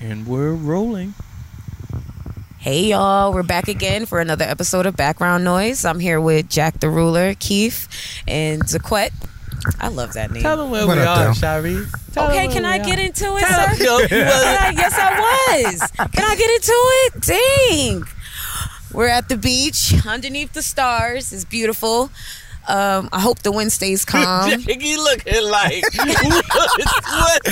And we're rolling. Hey y'all, we're back again for another episode of Background Noise. I'm here with Jack the Ruler, Keith, and Zaquette. I love that name. Tell them where What we are. Shari. Okay, can I get are. into it, Tell them, sir? yo, you Can was- I- yes, I was. Can I get into it? Dang. We're at the beach underneath the stars. It's beautiful. Um, I hope the wind stays calm. Jackie looking like what?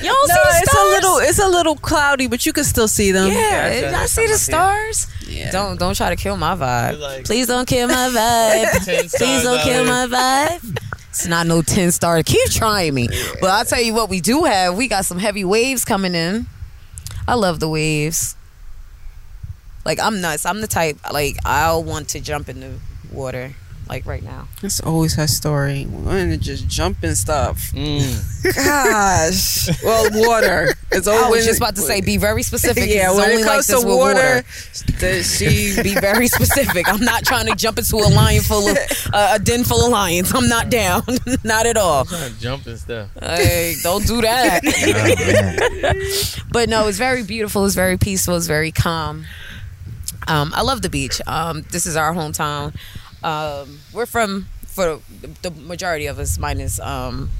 You don't No, see the it's stars? a little it's a little cloudy, but you can still see them. Yeah, Yeah, I that's see the stars. Yeah. Don't don't try to kill my vibe. Like- Please don't kill my vibe. Please don't kill my vibe. It's not no ten star. Keep trying me, but I'll tell you what we do have. We got some heavy waves coming in. I love the waves. Like I'm nuts. I'm the type like I'll want to jump in the water like right now. That's always her story. Wanting to just jump and stuff. Mm. Gosh. well, water. It's I always was just about to say be very specific. Yeah, It's when only it like comes this to with water, that she be very specific. I'm not trying to jump into a lion full of uh, a den full of lions. I'm not down. not at all. Trying to jump and stuff. Hey, don't do that. Oh, but no, it's very beautiful. It's very peaceful. It's very calm. Um, I love the beach. Um, this is our hometown. Um, we're from for the majority of us, minus um,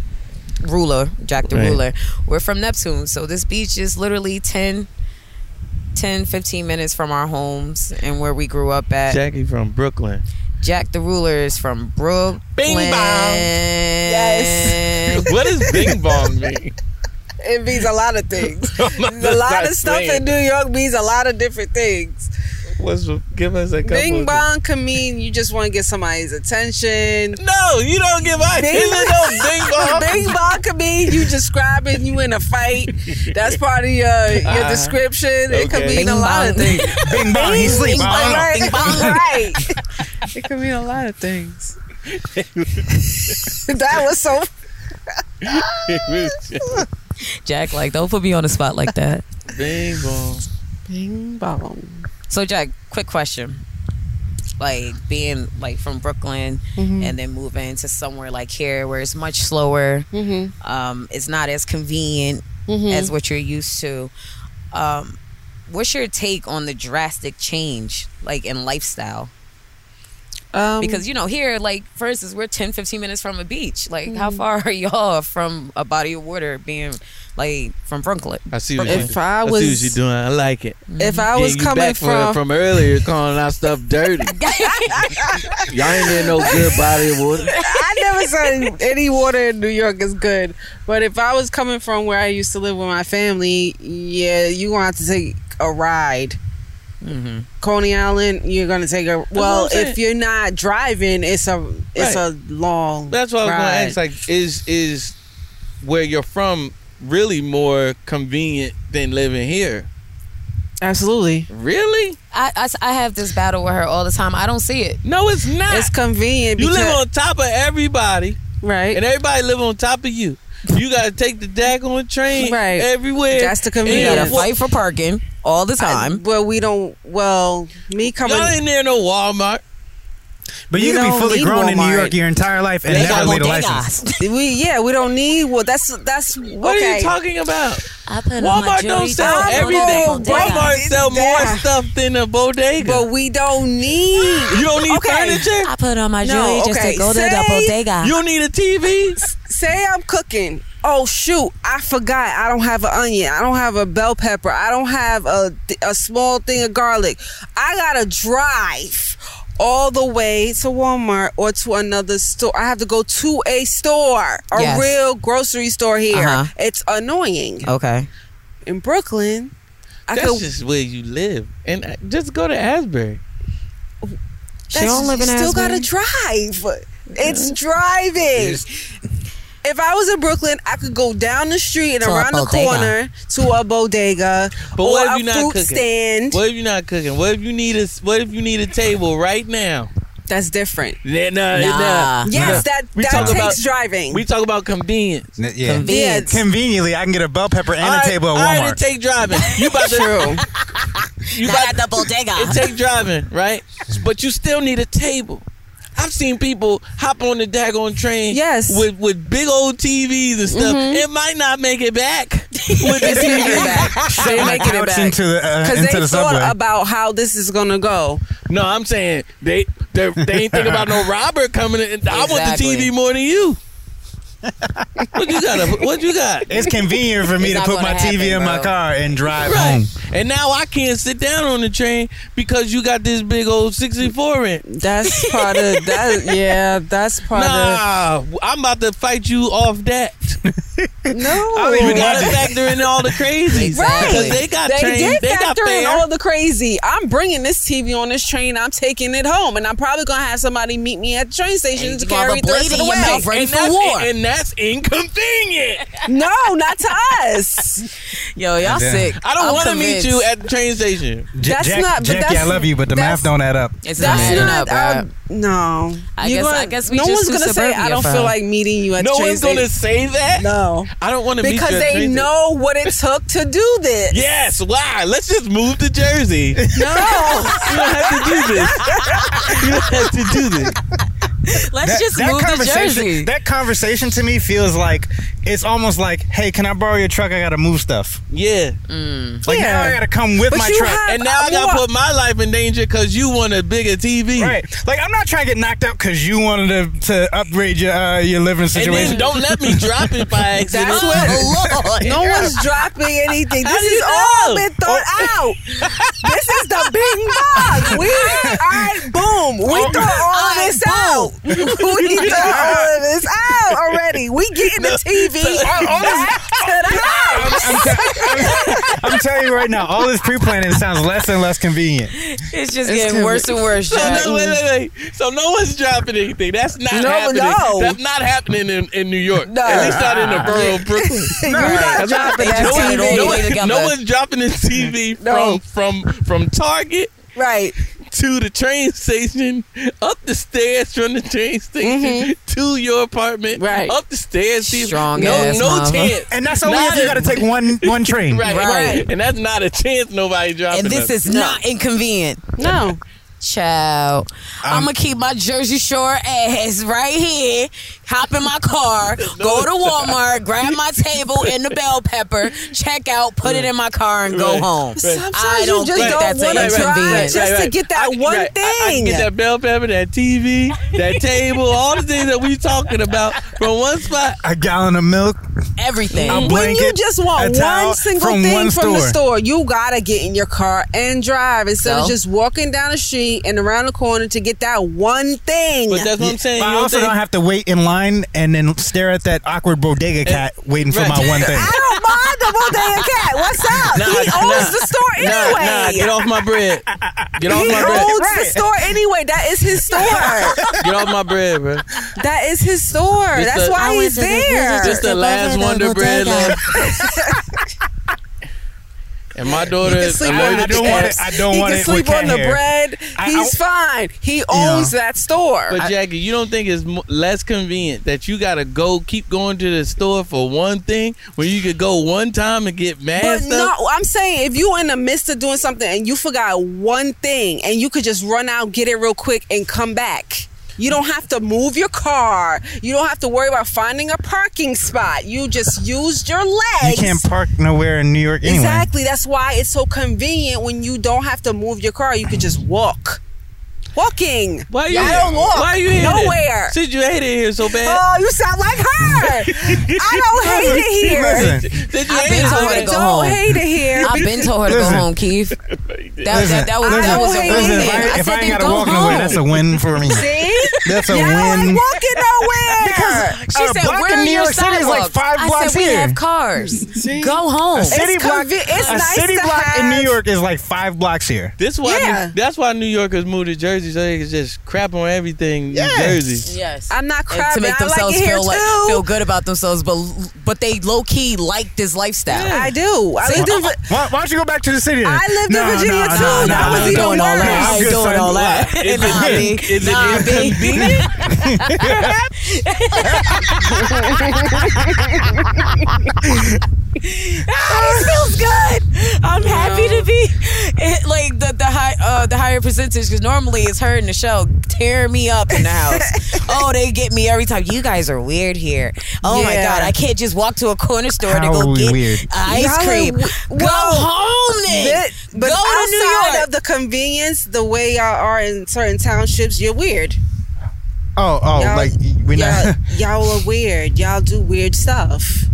Ruler, Jack the Right. Ruler. We're from Neptune, so this beach is literally 10, 10, 15 minutes from our homes and where we grew up at. Jackie from Brooklyn. Jack the Ruler is from Brooklyn. Bing bong. Yes. what does Bing Bong mean? it means a lot of things. a a lot of stuff in New York means a lot of different things. What's give us a couple? Bing of- bong can mean you just want to get somebody's attention. No, you don't give my Bing- attention. No Bing Bong. Bing bong can mean you describing you in a fight. That's part of your your ah, description. It could Okay. mean a Bing lot of things. Bing bong, he sleep. Bing I. Right, Bing bong. right. It could mean a lot of things. that was so. It was just Jack, like, don't put me on the spot like that. Bing Bong. Bing bong. So, Jack, quick question. Like being like from Brooklyn and then moving to somewhere like here where it's much slower, Mm-hmm. um, it's not as convenient as what you're used to. Um, what's your take on the drastic change, like in lifestyle? Um, Because you know, here, like for instance, we're 10, 15 minutes from a beach. Like, how far are y'all from a body of water? Being like from Brooklyn. I see what If you I I see was- what you're doing. I like it. if I was Getting you coming back from, from earlier, calling our stuff dirty. Y'all ain't in no good body of water. I never said any water in New York is good. But if I was coming from where I used to live with my family, yeah, you gonna have to take a ride. Mm-hmm. Coney Island, you're gonna take a well. If you're not driving, it's a it's Right. a long. That's what I was going to ask. Like, is is where you're from really more convenient than living here? Absolutely, Really? I, I, I have this battle with her all the time. I don't see it. No, it's not. it's convenient. you because, live on top of everybody, right. and everybody live on top of you. You got to take the daggone train Right. everywhere. That's the You gotta fight for parking all the time. well, we don't. Well, me coming. Y'all ain't near no Walmart. But you, You can be fully need grown in New York your entire life and They never got need a license. we yeah, we don't need. Well, that's that's What are you talking about? I put Walmart don't sell I everything. Walmart sell more Yeah. stuff than a bodega. But we don't need. you don't need Okay. furniture. I put on my No, jewelry just okay, to go to the bodega. You don't need a TV. say I'm cooking. Oh shoot! I forgot. I don't have an onion. I don't have a bell pepper. I don't have a a small thing of garlic. I gotta drive all the way to Walmart or to another store. I have to go to a store, a Yes. real grocery store here. Uh-huh. It's annoying. okay. In Brooklyn, I That's could. just where you live, and uh, just go to Asbury. She don't live in you still gotta drive. It's driving. If I was in Brooklyn, I could go down the street and To around the corner to a bodega But or what if a you're not fruit cooking? stand. What if you're not cooking? What if you need a What if you need a table right now? That's different. Nah, nah, Nah. nah. Yes, that We that takes about- driving. We talk about convenience. N- Yeah. Convenience. Conveniently, I can get a bell pepper and All a table at all right, Walmart. it take driving. You about to True. you Not about at the bodega. it take driving, right? But you still need a table. I've seen people hop on the daggone train Yes. with with big old TVs and stuff. It might not make it back. with the TV back. They making it back into the uh, because into they the thought subway. about how this is gonna go. No, I'm saying they they, they ain't think about no Robert coming in. I want the TV more than you. What you got? What you got? it's convenient for me It's to put my gonna TV happen, in my car and drive Right. home. And now I can't sit down on the train because you got this big old 64 in. That's part of that. Yeah, that's part Nah, I'm about to fight you off that. of no. don't You even gotta factor in all the crazies. right, Because they got They trains. did They got factor in all the crazy. I'm bringing this TV on this train. I'm taking it home, and I'm probably gonna have somebody meet me at the train station And to you gonna have carry a the rest blade of the way. ready and for that's, war. And that's inconvenient. No, not to us. Yo, y'all Yeah. sick. I don't I'm want to meet convinced. you at the train station. J- That's Jack, not- but Jackie, I love you, but the that's- math don't add up. It's not That's adding not. up, bruh. uh, no. I You're guess- gonna- I guess we no just one's too gonna say I suburbia, don't fam. feel like meeting you at No the train station. No one's going to station. say that. No, I don't want to meet you because at the they train know what it took to do this. Yes, why? Let's just move to Jersey. No. You don't have to do this. You don't have to do this. Let's just move to conversation, Jersey. that conversation to me feels like it's almost like, hey, can I borrow your truck? I gotta move stuff. Yeah. Like Yeah. now I gotta come with But my truck. have- And now I got to put my life in danger because you want a bigger TV. Right, like I'm not trying to get knocked out because you wanted to, to upgrade your uh, your living And situation. then don't let me drop it by accident. That's what- Oh, Lord. No one's dropping anything. This is you all been thought out. This is the big bug. We all right, boom. We Oh. thought all of All this right, out. We thought all of this out already. We getting the TV uh, back to the house. I'm, te- I'm, I'm telling you right now, all this pre-planning sounds less and less convenient. It's just It's getting conv- worse and worse, So, no, wait, wait, wait. So no one's dropping anything. That's not No, happening. no. That's not happening in, in New York. No. At least not in the borough of Brooklyn. You're not dropping that just got it all TV. no, one, no one's dropping the TV No. from from from Target Right. To the train station, up the stairs from the train station mm-hmm. to your apartment, Right. up the stairs. see- Strong no, ass no mama. chance. And that's only Not if you got to take one one train. Right, Right. right, and that's not a chance. Nobody dropping. and this us. is not inconvenient. No. Child, I'm gonna keep my Jersey Shore ass right here. Hop in my car, go to Walmart, grab my table and the bell pepper, check out, put it in my car, and go Right. home. Sometimes I don't you just think don't that's want an to drive inconvenience. just to get that I- one right. I, I can thing. get that bell pepper, that TV, that table, all the things that we talking about from one spot. A gallon of milk. Everything. A when you blanket, just want a towel one single from thing one from the store. store, you gotta get in your car and drive instead of just walking down the street and around the corner to get that one thing. But that's what I'm saying. But You I don't also think- don't have to wait in line and then stare at that awkward bodega cat waiting for right. my one thing. I don't mind the bodega cat. What's up? Nah, he nah. owns the store anyway. nah, get off my bread. Get off he my bread. owns the store anyway. That is his store. Get off my bread, bro. that is his store. Just That's the- why I went he's to the- there. Just the last Wonder Bread left. And my daughter can is sleep I, on I allergic don't to want it. I don't he want can it sleep on the hair. bread. I- He's fine. He owns that store. But Jackie, you don't think it's less convenient that you gotta go keep going to the store for one thing when you could go one time and get mad But stuff? no, I'm saying if you in the midst of doing something and you forgot one thing and you could just run out, get it real quick, and come back. You don't have to move your car. You don't have to worry about finding a parking spot. You just used your legs. You can't park nowhere in New York anyway. Exactly. That's why it's so convenient when you don't have to move your car. You could just walk. Walking. Why you? I don't walk Why you here? nowhere. Since you hate it here so bad. Oh, you sound like her. I don't hate it here. Listen, Since you I've hate been it so told her I to bad. go don't home. hate it here. I've been told her to Listen. go home, Keith. That, that, that was that was a hate win. if I, I if said I ain't then gotta go walk home. nowhere, that's a win for me. See? That's a Y'all win. ain't walking nowhere. Because she A said, block "Where in are New your York City is like sidewalks?" five I blocks said, "We here. have cars. Go home." A city block, convi- it's a nice city to block in New York is like five blocks here. This why Yeah. that's why New Yorkers move to Jersey so they can just crap on everything Yes. New Jersey. Yes. I'm not And to make I like themselves feel like too. feel good about themselves, but but they low key like this lifestyle. I do. I lived in. Why, why don't you go back to the city? Then? I lived in Virginia no, too. no, That was no, even no, doing all no, that. I I'm ain't doing all that. Is Nah, it, B. is it Nah, B. inconvenient? Ah, it feels good. I'm happy to be it, like the the high uh, the higher percentage because normally it's her in the show tearing me up in the house. oh, they get me every time. You guys are weird here. Oh my god, I can't just walk to a corner store to go get weird? ice Y'all cream. w- go well, home then. That- but go to New outside York. of the convenience, the way y'all are in certain townships, you're weird. Oh, oh, Y'all- like we y'all, not. y'all are weird. Y'all do weird stuff.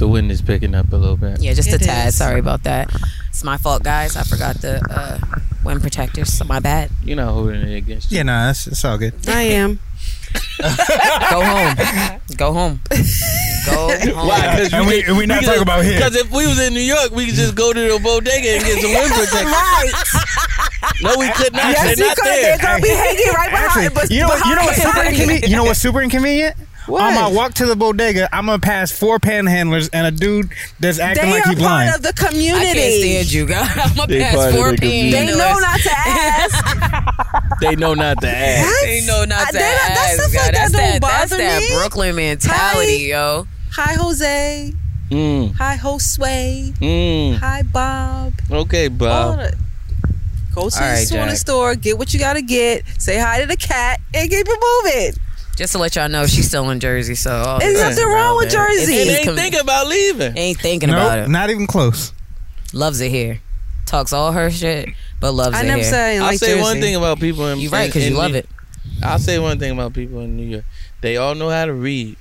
The wind is picking up a little bit. yeah, just a tad. is. Sorry about that. It's my fault, guys. I forgot the uh, wind protectors. So my bad. You're not holding it against you. yeah, nah, it's, it's all good. I am. Go home. Go home. Go home. Why? Because And we- and we not talking about here. Because if we was in New York, we could just go to the bodega and get some wind protection. Right. No, we could not. yes, They're you not could. there. They're gonna be hanging right Actually, behind. But you know, what- you know what's super inconvenient? You know what's super inconvenient? What? On my walk to the bodega, I'm gonna pass four panhandlers and a dude that's acting They like are he blind. part of the community. I can't stand you, guys. I'm gonna They part pass of four the community. pins. They know not to ask. They know not to ask. They know not I- to they don't- that ask. stuff God. like that that's don't that. That's bother that me. Brooklyn mentality, yo. Hi, Jose. Mm, Hi, Josue. mm. Hi, Bob. Okay, All Bob. the- Go to All right, the store, Jack. store, get what you gotta get, say hi to the cat, and keep it moving. Just to let y'all know, she's still in Jersey, so all There's this nothing wrong with irrelevant. Jersey. It's- And ain't com- thinking about leaving. ain't thinking about it. not even close. Loves it here. Talks all her shit, but loves I it never here. said I didn't I'll like say Jersey. one thing about people in you right because you love New- it. I'll say one thing about people in New York. They all know how to read.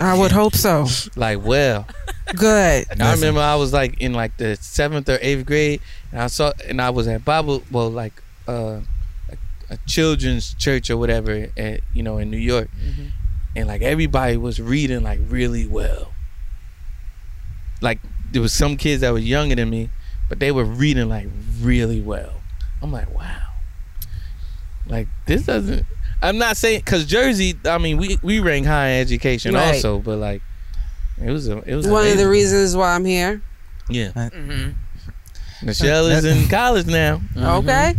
I would hope so. Like well. Good. I remember I was like in like the seventh or eighth grade, and I saw, and I was at Bible, well, like uh, a, a children's church or whatever, at, you know, in New York, Mm-hmm. and like everybody was reading like really well. Like there was some kids that were younger than me, but they were reading like really well. I'm like, wow, like this doesn't. I'm not saying because Jersey. I mean, we we rank high in education Right. also, but like it was a, it was One of the reasons why I'm here. yeah. Mm-hmm. Michelle is in college now. Okay.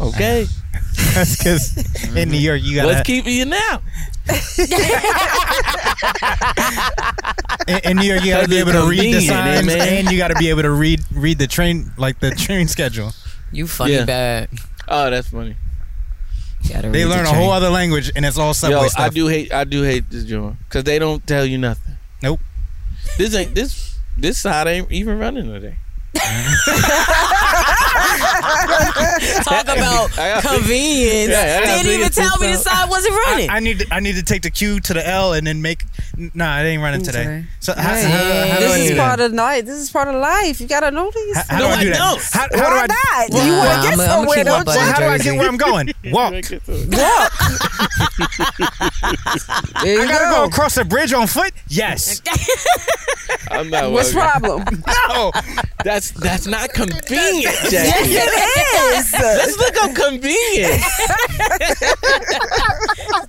Okay. That's because in New York you What's gotta. keeping you now? in, in New York you gotta be able to read the convenient, signs man? and you gotta be able to read read the train like the train schedule. You funny Yeah. bad. Oh, that's funny. Gotta They read the learn a train. whole other language and it's all subway Yo, stuff. I do hate I do hate this joint because they don't tell you nothing. Nope. This ain't this this side ain't even running today. Talk about I got- convenience. Yeah, I got they didn't even tell me the this side wasn't running. I, I need to, I need to take the Q to the L and then make. Nah, it ain't running today. Today. So how, Hey, how, how do this is part that? of night. This is part of life. You gotta know these. How, how No, do I I do that? don't. How, how Why do I? not? Nah, you want to get I'ma- I'ma somewhere, keep don't you? how do I get where I'm going? Walk. Walk. you I gotta go go. across the bridge on foot. Yes. I'm not. What's worried. problem? No. That's that's not convenient, Jackie. yes, it is. Let's look up convenient.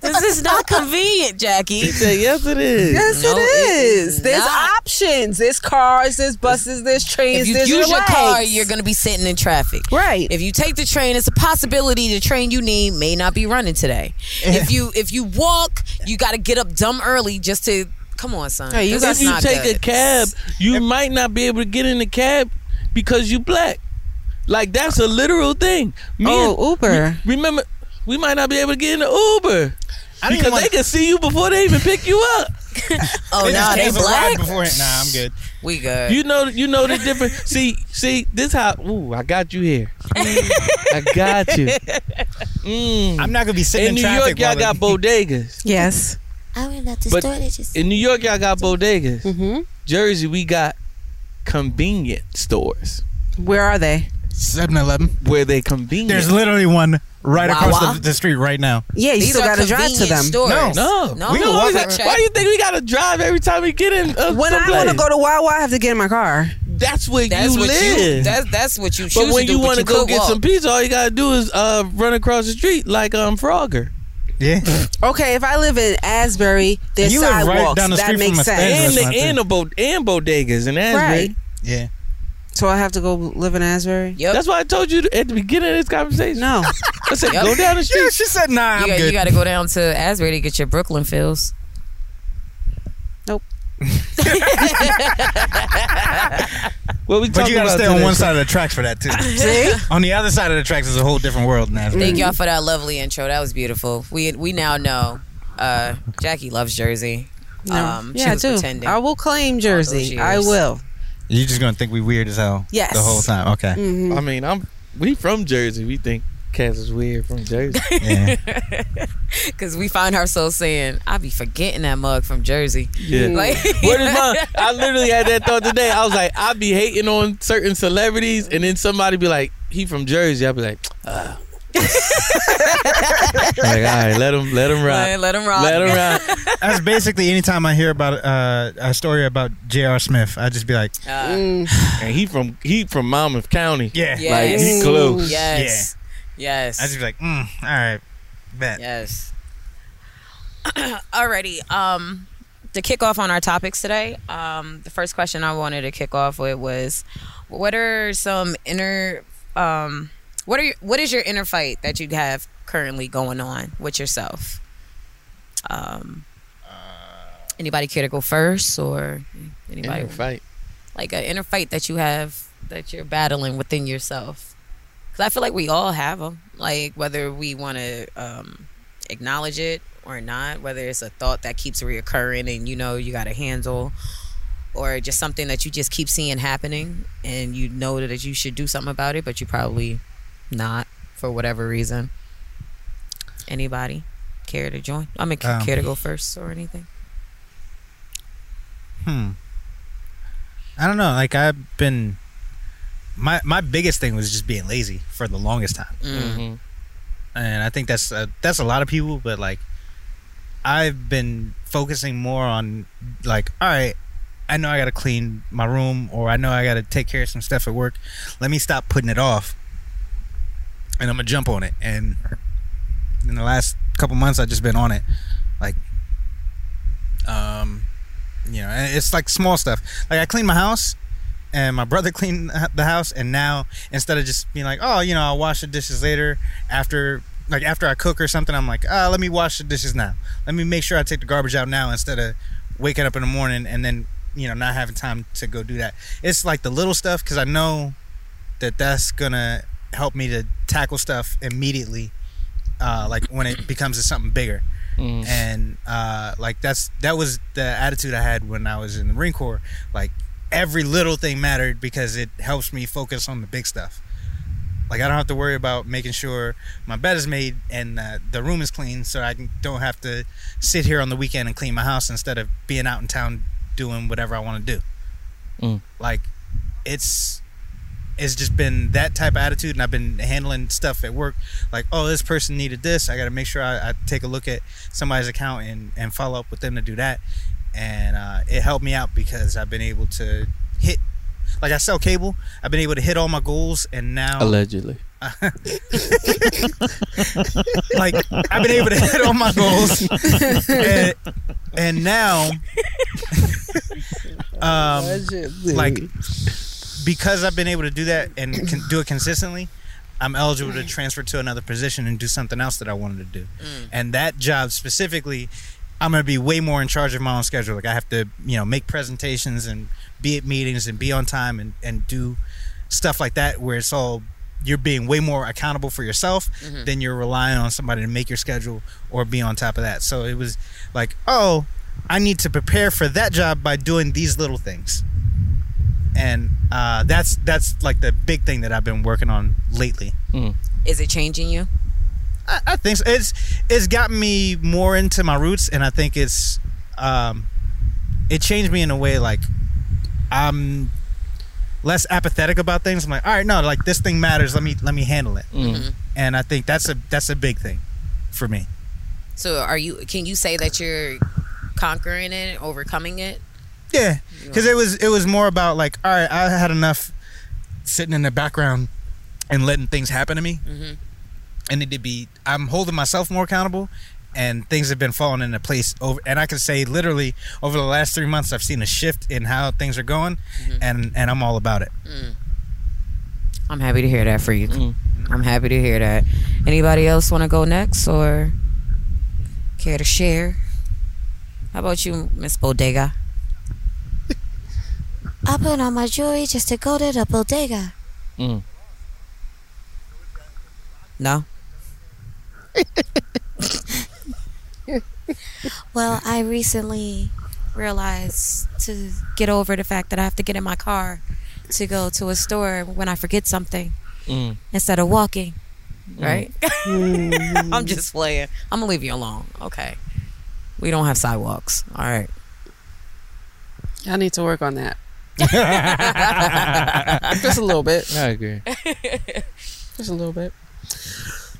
this is not convenient, Jackie. Said, yes, it is. Yes, No, it it is. There's not. options. There's cars. There's buses. There's trains. If you there's use your legs. car, you're going to be sitting in traffic. right. If you take the train, it's a possibility the train you need may not be running today. if you if you walk, you got to get up dumb early just to come on, son. Hey, you This got- is if you take good. a cab, you might not be able to get in the cab because you black. Like that's a literal thing. Me oh, and- Uber. remember, we might not be able to get in the Uber I because want- they can see you before they even pick you up. Oh They no, just they cancel black. ride beforehand. Nah, I'm good. We good. You know, you know the difference. see, see, this how. Ooh, I got you here. I got you. Mm. I'm not gonna be sitting In in, New. York, y'all got bodegas. Yes. I went out to But store. They just In New York, y'all got bodegas. Mm-hmm. Jersey, we got convenient stores Where are they? 7-Eleven. where they convenient. There's literally one right Wawa? across the, the street right now. Yeah, you These still are gotta drive to convenient them. Stores. No. no, No, we we can always walk have- Why do you think we gotta drive every time we get in? Uh, When I someplace? want to go to Wawa, I have to get in my car. that's where That's you what live. you. That's that's what you choose but when to you do. want to but go could get walk. some pizza, all you gotta do is uh, run across the street like um Frogger. Yeah. Okay, if I live in Asbury, there's You live right sidewalks. down the that street from makes a sense. Stanley. and the restaurant, too. and the bo- and bodegas and Asbury. Right. Yeah. So I have to go live in Asbury? Yep. That's why I told you at the beginning of this conversation. No. I said Yep. go down the street. Yeah, she said, nah, I'm you, got, good. you got to go down to Asbury to get your Brooklyn fills. Well, we But talking you gotta about stay on today? one side of the tracks for that too. See? on the other side of the tracks is a whole different world now. Thank y'all for that lovely intro. That was beautiful. We we now know uh, Jackie loves Jersey. Um, she yeah, I was do. pretending. I will claim Jersey. I years. will. You're just gonna think we weird as hell. Yes. The whole time. Okay. Mhm. I mean, I'm we from Jersey. We think Cass is weird from Jersey. Yeah. Because we find ourselves saying, I be forgetting that mug from Jersey. Yeah. Like, What is mine? I literally had that thought today. I was like, I be hating on certain celebrities, and then somebody be like, he from Jersey. I'd be like, ah. like, all right, let him, let him rock, Let him rock. let him rock. That's basically anytime I hear about uh, a story about J.R. Smith, I just be like, Uh, Mm. And he from he from Monmouth County. yeah. Yes. Like he close. yes. Yes. I just be like, mm, all right, bet. Yes. Alrighty. Um, to kick off on our topics today, um, the first question I wanted to kick off with was, what are some inner, um, what are your, what is your inner fight that you have currently going on with yourself? Um, anybody care to go first, or anybody Inner fight. like an inner fight that you have that you're battling within yourself because i feel like we all have them like whether we want to um, acknowledge it or not whether it's a thought that keeps reoccurring and you know you got to handle or just something that you just keep seeing happening and you know that you should do something about it but you probably not for whatever reason anybody care to join i mean Um, care to go first or anything Hmm. I don't know. Like I've been, my my biggest thing was just being lazy for the longest time, Mm. hmm and I think that's uh, that's a lot of people. But like, I've been focusing more on like, all right, I know I got to clean my room, or I know I got to take care of some stuff at work. Let me stop putting it off, and I'm gonna jump on it. And in the last couple months, I've just been on it, like, um, you know, it's like small stuff. Like I clean my house, and my brother cleaned the house, and now instead of just being like, oh, you know, I'll wash the dishes later after, like after I cook or something, I'm like, ah, let me wash the dishes now. Let me make sure I take the garbage out now instead of waking up in the morning and then you know not having time to go do that. It's like the little stuff because I know that that's gonna help me to tackle stuff immediately, uh, like when it becomes something bigger Mm. and uh, like that's that was the attitude I had when I was in the Marine Corps. Like every little thing mattered because it helps me focus on the big stuff. Like I don't have to worry about making sure my bed is made and uh, the room is clean, so I don't have to sit here on the weekend and clean my house instead of being out in town doing whatever I want to do. Mm. Like it's it's just been that type of attitude, and I've been handling stuff at work. Like, oh, this person needed this. I got to make sure I, I take a look at somebody's account and, and follow up with them to do that. And uh, it helped me out because I've been able to hit, like I sell cable. I've been able to hit all my goals, and now Allegedly. like I've been able to hit all my goals, and, and now, um, like because I've been able to do that and can do it consistently, I'm eligible to transfer to another position and do something else that I wanted to do. Mm. And that job specifically, I'm going to be way more in charge of my own schedule. Like I have to, you know, make presentations and be at meetings and be on time and, and do stuff like that where it's all you're being way more accountable for yourself mm-hmm. than you're relying on somebody to make your schedule or be on top of that. So it was like, oh, I need to prepare for that job by doing these little things and uh, that's that's like the big thing that I've been working on lately. is it changing you I, I think so. it's it's gotten me more into my roots, and I think it's um, it changed me in a way like I'm less apathetic about things. I'm like, all right, no, like this thing matters. Let me let me handle it, Mm. and I think that's a that's a big thing for me. So are you can you say that you're conquering it, overcoming it? Yeah, because it was it was more about like, all right, I had enough sitting in the background and letting things happen to me, Mhm. and it to be I'm holding myself more accountable, and things have been falling into place over. And I can say literally over the last three months, I've seen a shift in how things are going, and and I'm all about it. I'm happy to hear that for you. Mm. I'm happy to hear that. Anybody else want to go next or care to share? How about you, Miss Bodega? I put on my jewelry just to go to the bodega. Mm. No. Well, I recently realized to get over the fact that I have to get in my car to go to a store when I forget something Mm. instead of walking. Right? I'm just playing. I'm gonna leave you alone. Okay. We don't have sidewalks. All right. I need to work on that. Just a little bit. I agree. Just a little bit.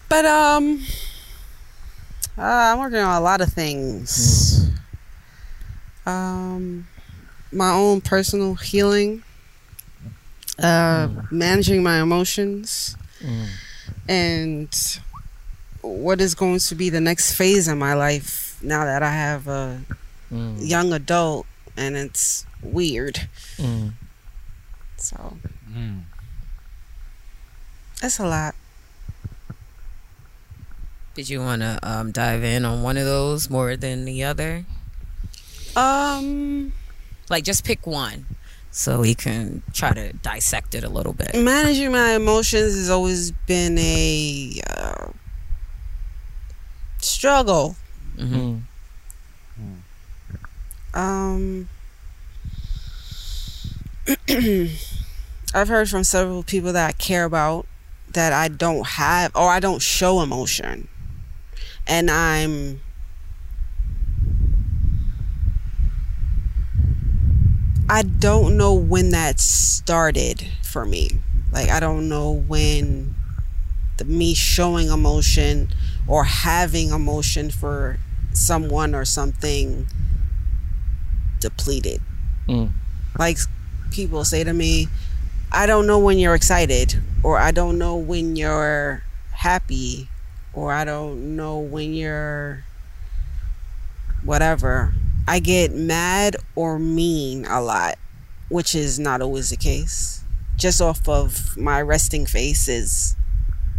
But um, uh, I'm working on a lot of things. Um, my own personal healing, uh, managing my emotions, Mm. and what is going to be the next phase in my life now that I have a Mm. young adult and it's weird. Mm. So Mm. that's a lot. Did you want to um, dive in on one of those more than the other? Um, Like, just pick one so we can try to dissect it a little bit. managing my emotions has always been a uh, struggle. hmm Mm. Um, I've heard from several people that I care about that I don't have or I don't show emotion. And I'm I don't know when that started for me. Like I don't know when the me showing emotion or having emotion for someone or something depleted. Mm. Like people say to me, I don't know when you're excited, or I don't know when you're happy, or I don't know when you're whatever. I get mad or mean a lot, which is not always the case. Just off of my resting face is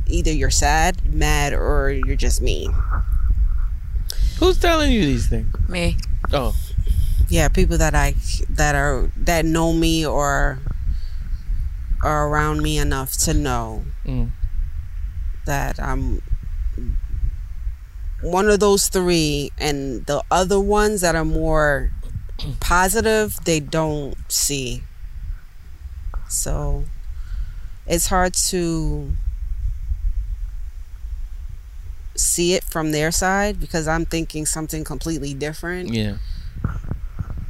either you're sad, mad, or you're just mean. Who's telling you these things? Me. Oh, yeah people that i that are that know me or are around me enough to know mm. that i'm one of those three and the other ones that are more positive they don't see so it's hard to see it from their side because i'm thinking something completely different yeah.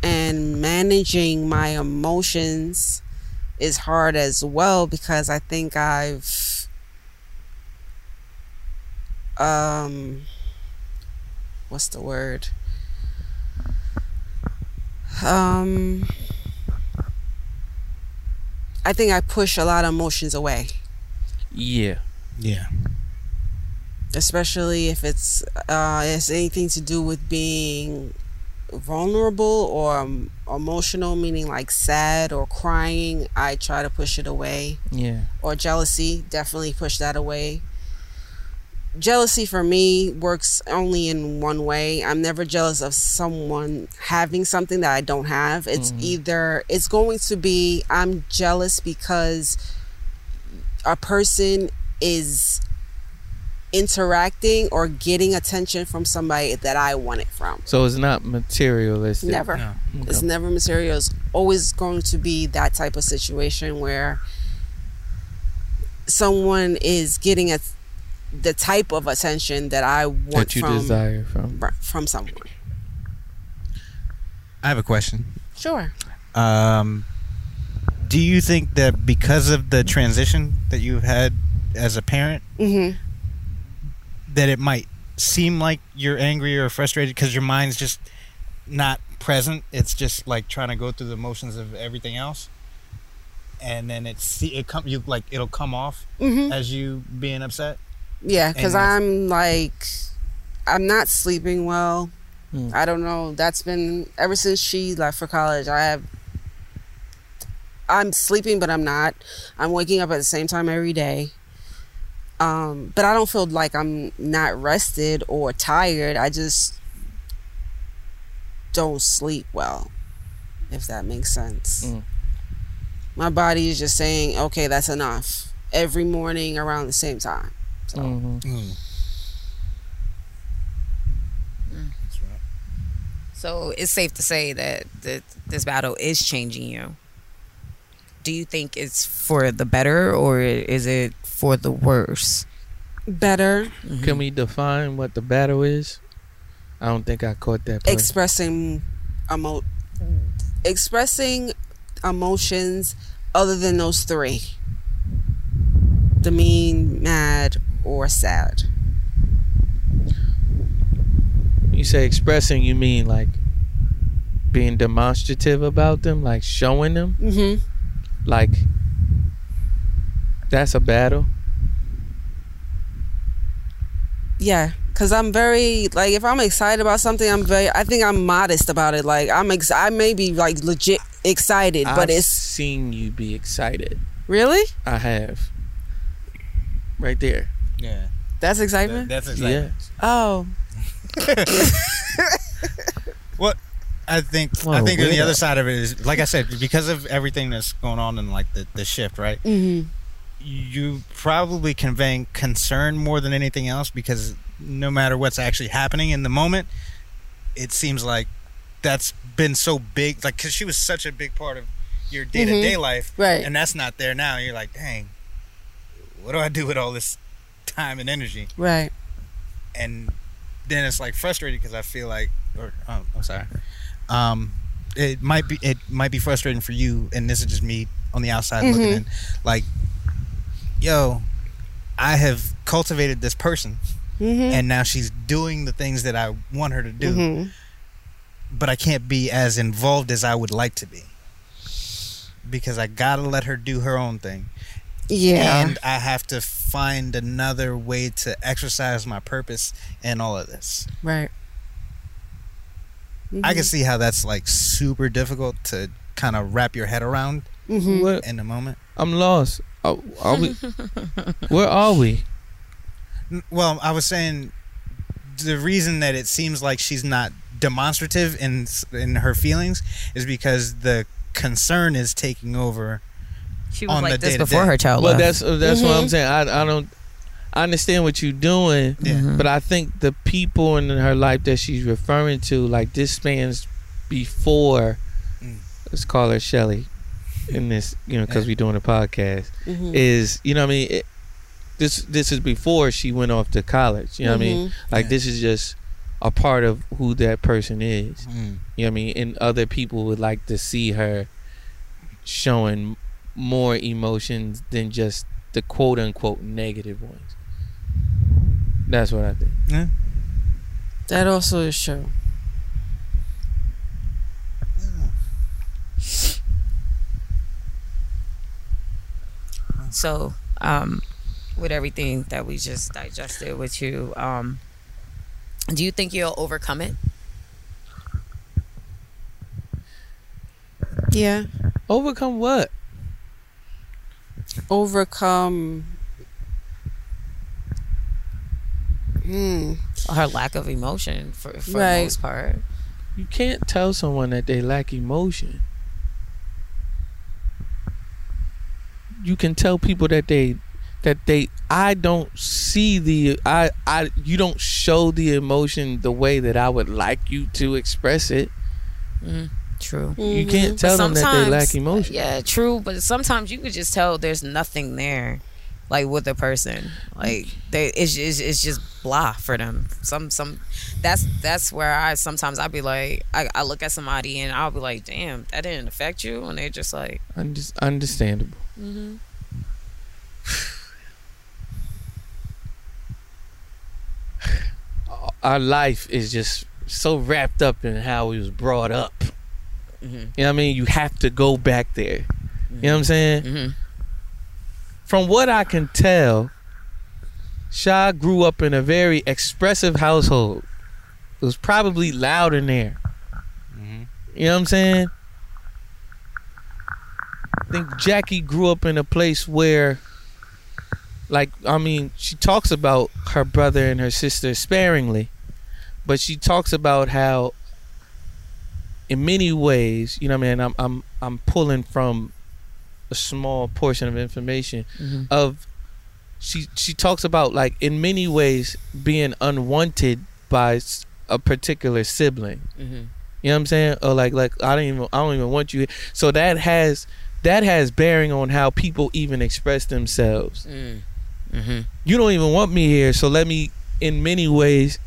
And managing my emotions is hard as well because I think I've um what's the word um I think I push a lot of emotions away Yeah. Yeah. especially if it's uh it's anything to do with being vulnerable or um, emotional meaning like sad or crying i try to push it away. Yeah. or jealousy definitely push that away. Jealousy for me works only in one way. I'm never jealous of someone having something that i don't have. It's either it's going to be i'm jealous because a person is interacting or getting attention from somebody that i want it from So it's not materialistic. never No. it's never material. It's always going to be that type of situation where someone is getting a, the type of attention that I want That you from desire from. from someone. I have a question. Sure. Um, do you think that because of the transition that you've had as a parent, Mm-hmm. That it might seem like you're angry or frustrated because your mind's just not present? It's just like trying to go through the motions of everything else, and then it's it come you like it'll come off Mm-hmm. as you being upset. Yeah, because I'm like, I'm not sleeping well. Hmm. I don't know. That's been ever since she left for college. I have. I'm sleeping, but I'm not. I'm waking up at the same time every day. Um, but I don't feel like I'm not rested or tired. I just don't sleep well, if that makes sense. Mm. My body is just saying, okay, that's enough. Every morning around the same time. So Mhm. Mm. That's right. So it's safe to say that, that this battle is changing you. Do you think it's for the better or is it for the worse? better Can we define what the battle is? I don't think I caught that. part. expressing emo- expressing emotions other than those three. The mean, mad, or sad. you say expressing, you mean like being demonstrative about them, like showing them, Mm-hmm. like that's a battle. Yeah, cause I'm very like if I'm excited about something, I'm very. I think I'm modest about it. Like I'm ex- I may be like legit excited, but I've it's seen you be excited. really I have. Right there. Yeah. that's That- excitement. that's exactly. Yeah. oh, What I think I think on the other side of it is like I said because of everything that's going on and like the, the shift right mm-hmm. You probably conveying concern more than anything else because no matter what's actually happening in the moment it seems like that's been so big like because she was such a big part of your day-to-day life right. and that's not there now you're like dang what do I do with all this time and energy right. and then it's like frustrating because I feel like, or oh, I'm sorry, um, it might be it might be frustrating for you, and this is just me on the outside looking Mhm. in, like, yo, I have cultivated this person, Mm-hmm. and now she's doing the things that I want her to do, hmm but I can't be as involved as I would like to be because I gotta let her do her own thing. Yeah. And I have to find another way to exercise my purpose in all of this. right. I can see how that's like super difficult to kind of wrap your head around Mm-hmm. In the moment. I'm lost. Are, are we? where are we? Well, I was saying the reason that it seems like she's not demonstrative in in her feelings is because the concern is taking over. She was On like the this day-to-day. before her child Well, left. that's that's what I'm Mhm. saying. I I don't. I understand what you're doing, Yeah. Mhm. but I think the people in her life that she's referring to, like this spans before. Mm. Let's call her Shelly. In this, you know, because we're doing a podcast, Mhm. is you know what I mean. It, this this is before she went off to college. You know what I mean. Mhm. Like this is just a part of who that person is. Mm. You know what I mean? And other people would like to see her showing more emotions than just the quote unquote negative ones. That's what I think. That also is true. So, um, with everything that we just digested with you, um, do you think you'll overcome it? Yeah. Overcome what? Overcome. Hmm. Her lack of emotion, for for Right. the most part. You can't tell someone that they lack emotion. You can tell people that they that they I don't see the I I you don't show the emotion the way that I would like you to express it. True. You Mhm. can't tell them that they lack emotion. Yeah, true. But sometimes you could just tell there's nothing there, like with a person. Like they, it's it's, it's just blah for them. Some some, that's that's where I sometimes I'd be like, I, I look at somebody and I'll be like, damn, that didn't affect you, and they're just like, Unders- understandable. Mm-hmm. Our life is just so wrapped up in how we was brought up. Mhm. You know what I mean? You have to go back there. You know what I'm saying? Mm-hmm. From what I can tell, Sha grew up in a very expressive household. It was probably loud in there. Mhm. You know what I'm saying? I think Jackie grew up in a place where, like, I mean, she talks about her brother and her sister sparingly, but she talks about how, in many ways, you know, what I mean, I'm I'm I'm pulling from a small portion of information Mhm. of she she talks about like in many ways being unwanted by a particular sibling. Mhm. You know what I'm saying? Or like like I don't even I don't even want you. So that has that has bearing on how people even express themselves. Mm. Mhm. You don't even want me here, so let me in many ways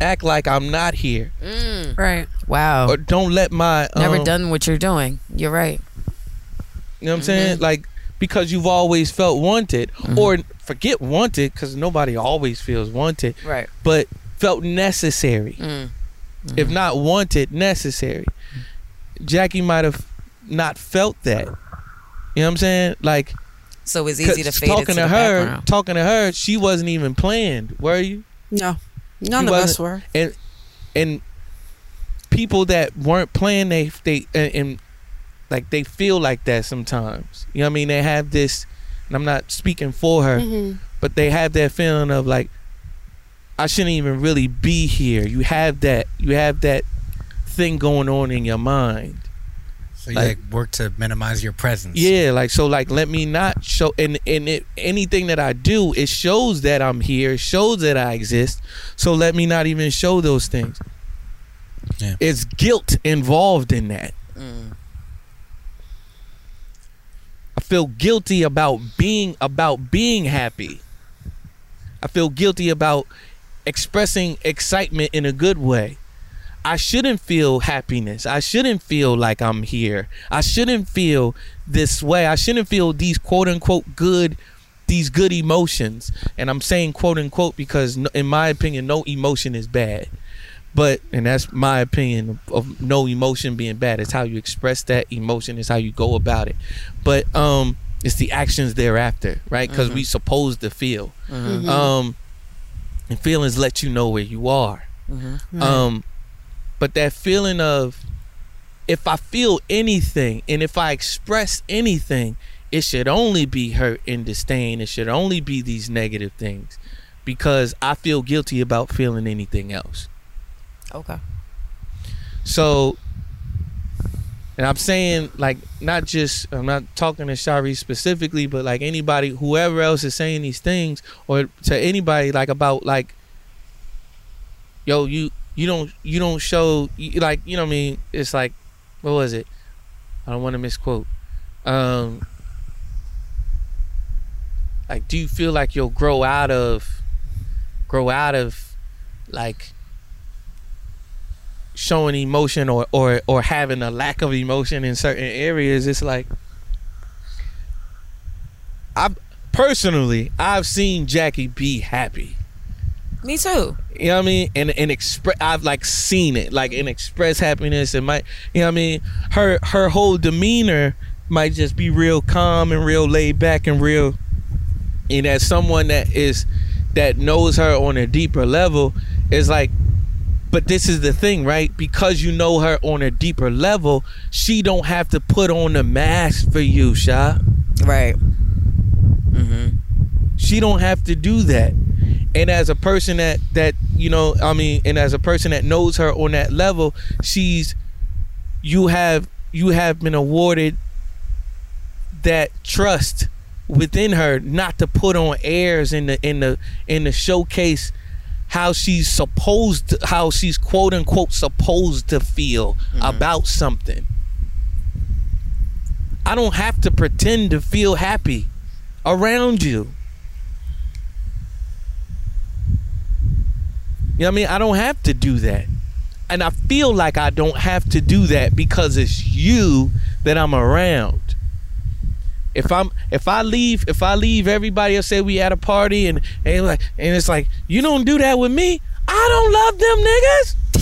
act like I'm not here. Mm. Right. Wow. Or don't let my Never um, done what you're doing. You're right. You know what I'm saying? Like because you've always felt wanted, or forget wanted, because nobody always feels wanted, Right. but felt necessary. Mm. If not wanted, necessary. Jackie might have not felt that. You know what I'm saying? Like So it's easy to 'cause fade talking into to the her, background. talking to her, she wasn't even planned, were you? No, none He of us were. and and people that weren't playing they they and, and like they feel like that sometimes you know what i mean they have this and i'm not speaking for her Mhm. but they have that feeling of like i shouldn't even really be here you have that you have that thing going on in your mind So you Like- like, work to minimize your presence. yeah like so like let me not show and and it, anything that i do it shows that i'm here shows that i exist so let me not even show those things Yeah. it's guilt involved in that Mm. i feel guilty about being about being happy i feel guilty about expressing excitement in a good way I shouldn't feel happiness. I shouldn't feel like I'm here. I shouldn't feel this way. I shouldn't feel these quote unquote good these good emotions. And I'm saying quote unquote because in my opinion no emotion is bad. But and that's my opinion of, of no emotion being bad. It's how you express that emotion, it's how you go about it. But um it's the actions thereafter, right? Cuz we supposed to feel. Mhm. Um and feelings let you know where you are. Mhm. Um, but that feeling of if I feel anything and if I express anything, it should only be hurt and disdain. It should only be these negative things because I feel guilty about feeling anything else. Okay. So, and I'm saying like not just I'm not talking to Shari specifically, but like anybody, whoever else is saying these things, or to anybody like about like, yo, you you don't you don't show like you know what I mean? It's like, what was it? I don't want to misquote. Um, like, do you feel like you'll grow out of, grow out of, like showing emotion or or or having a lack of emotion in certain areas it's like i personally i've seen jackie be happy Me too. you know what i mean? And and express i've like seen it. Like and express happiness. And might you know what i mean? Her her whole demeanor might just be real calm and real laid back and real and as someone that is that knows her on a deeper level is like but this is the thing right? Because you know her on a deeper level she don't have to put on the mask for you sha. Right. Mm-hmm. she don't have to do that. And as a person that that you know i mean and as a person that knows her on that level she's you have you have been awarded that trust within her not to put on airs in the in the in the showcase how she's supposed to, how she's quote unquote supposed to feel about something. I don't have to pretend to feel happy around you You know what I mean? I don't have to do that. And I feel like I don't have to do that because it's you that I'm around. If I'm if I leave if I leave everybody else say we at a party and and like and it's like you don't do that with me, I don't love them niggas.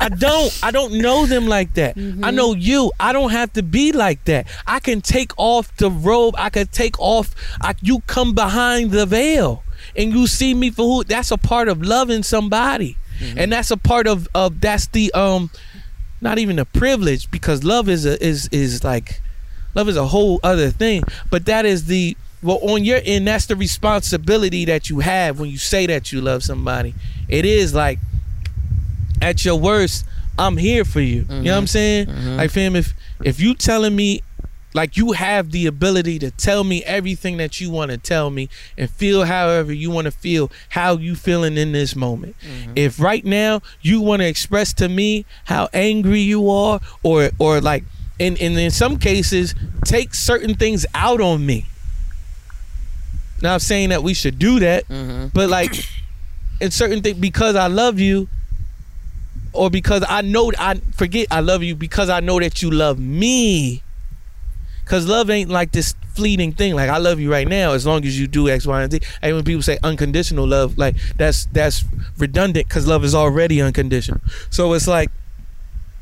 I don't. I don't know them like that. I mm-hmm. know you. I don't have to be like that. I can take off the robe. I can take off. I, you come behind the veil and you see me for who. That's a part of loving somebody, mm-hmm. and that's a part of of that's the um, not even a privilege because love is a is is like love is a whole other thing. But that is the well on your end. That's the responsibility that you have when you say that you love somebody. It is like at your worst, I'm here for you. You know what I'm mm-hmm. saying? Mm-hmm. Like fam, if if you telling me like you have the ability to tell me everything that you want to tell me and feel however you want to feel how you feeling in this moment. Mm-hmm. If right now you want to express to me how angry you are or or like and, and in some cases take certain things out on me. Now I'm saying that we should do that mm-hmm. but like in certain things because i love you or because i know i forget i love you because i know that you love me Cause love ain't like this fleeting thing. Like I love you right now, as long as you do X, Y, and Z. And when people say unconditional love, like that's that's redundant. Cause love is already unconditional. So it's like,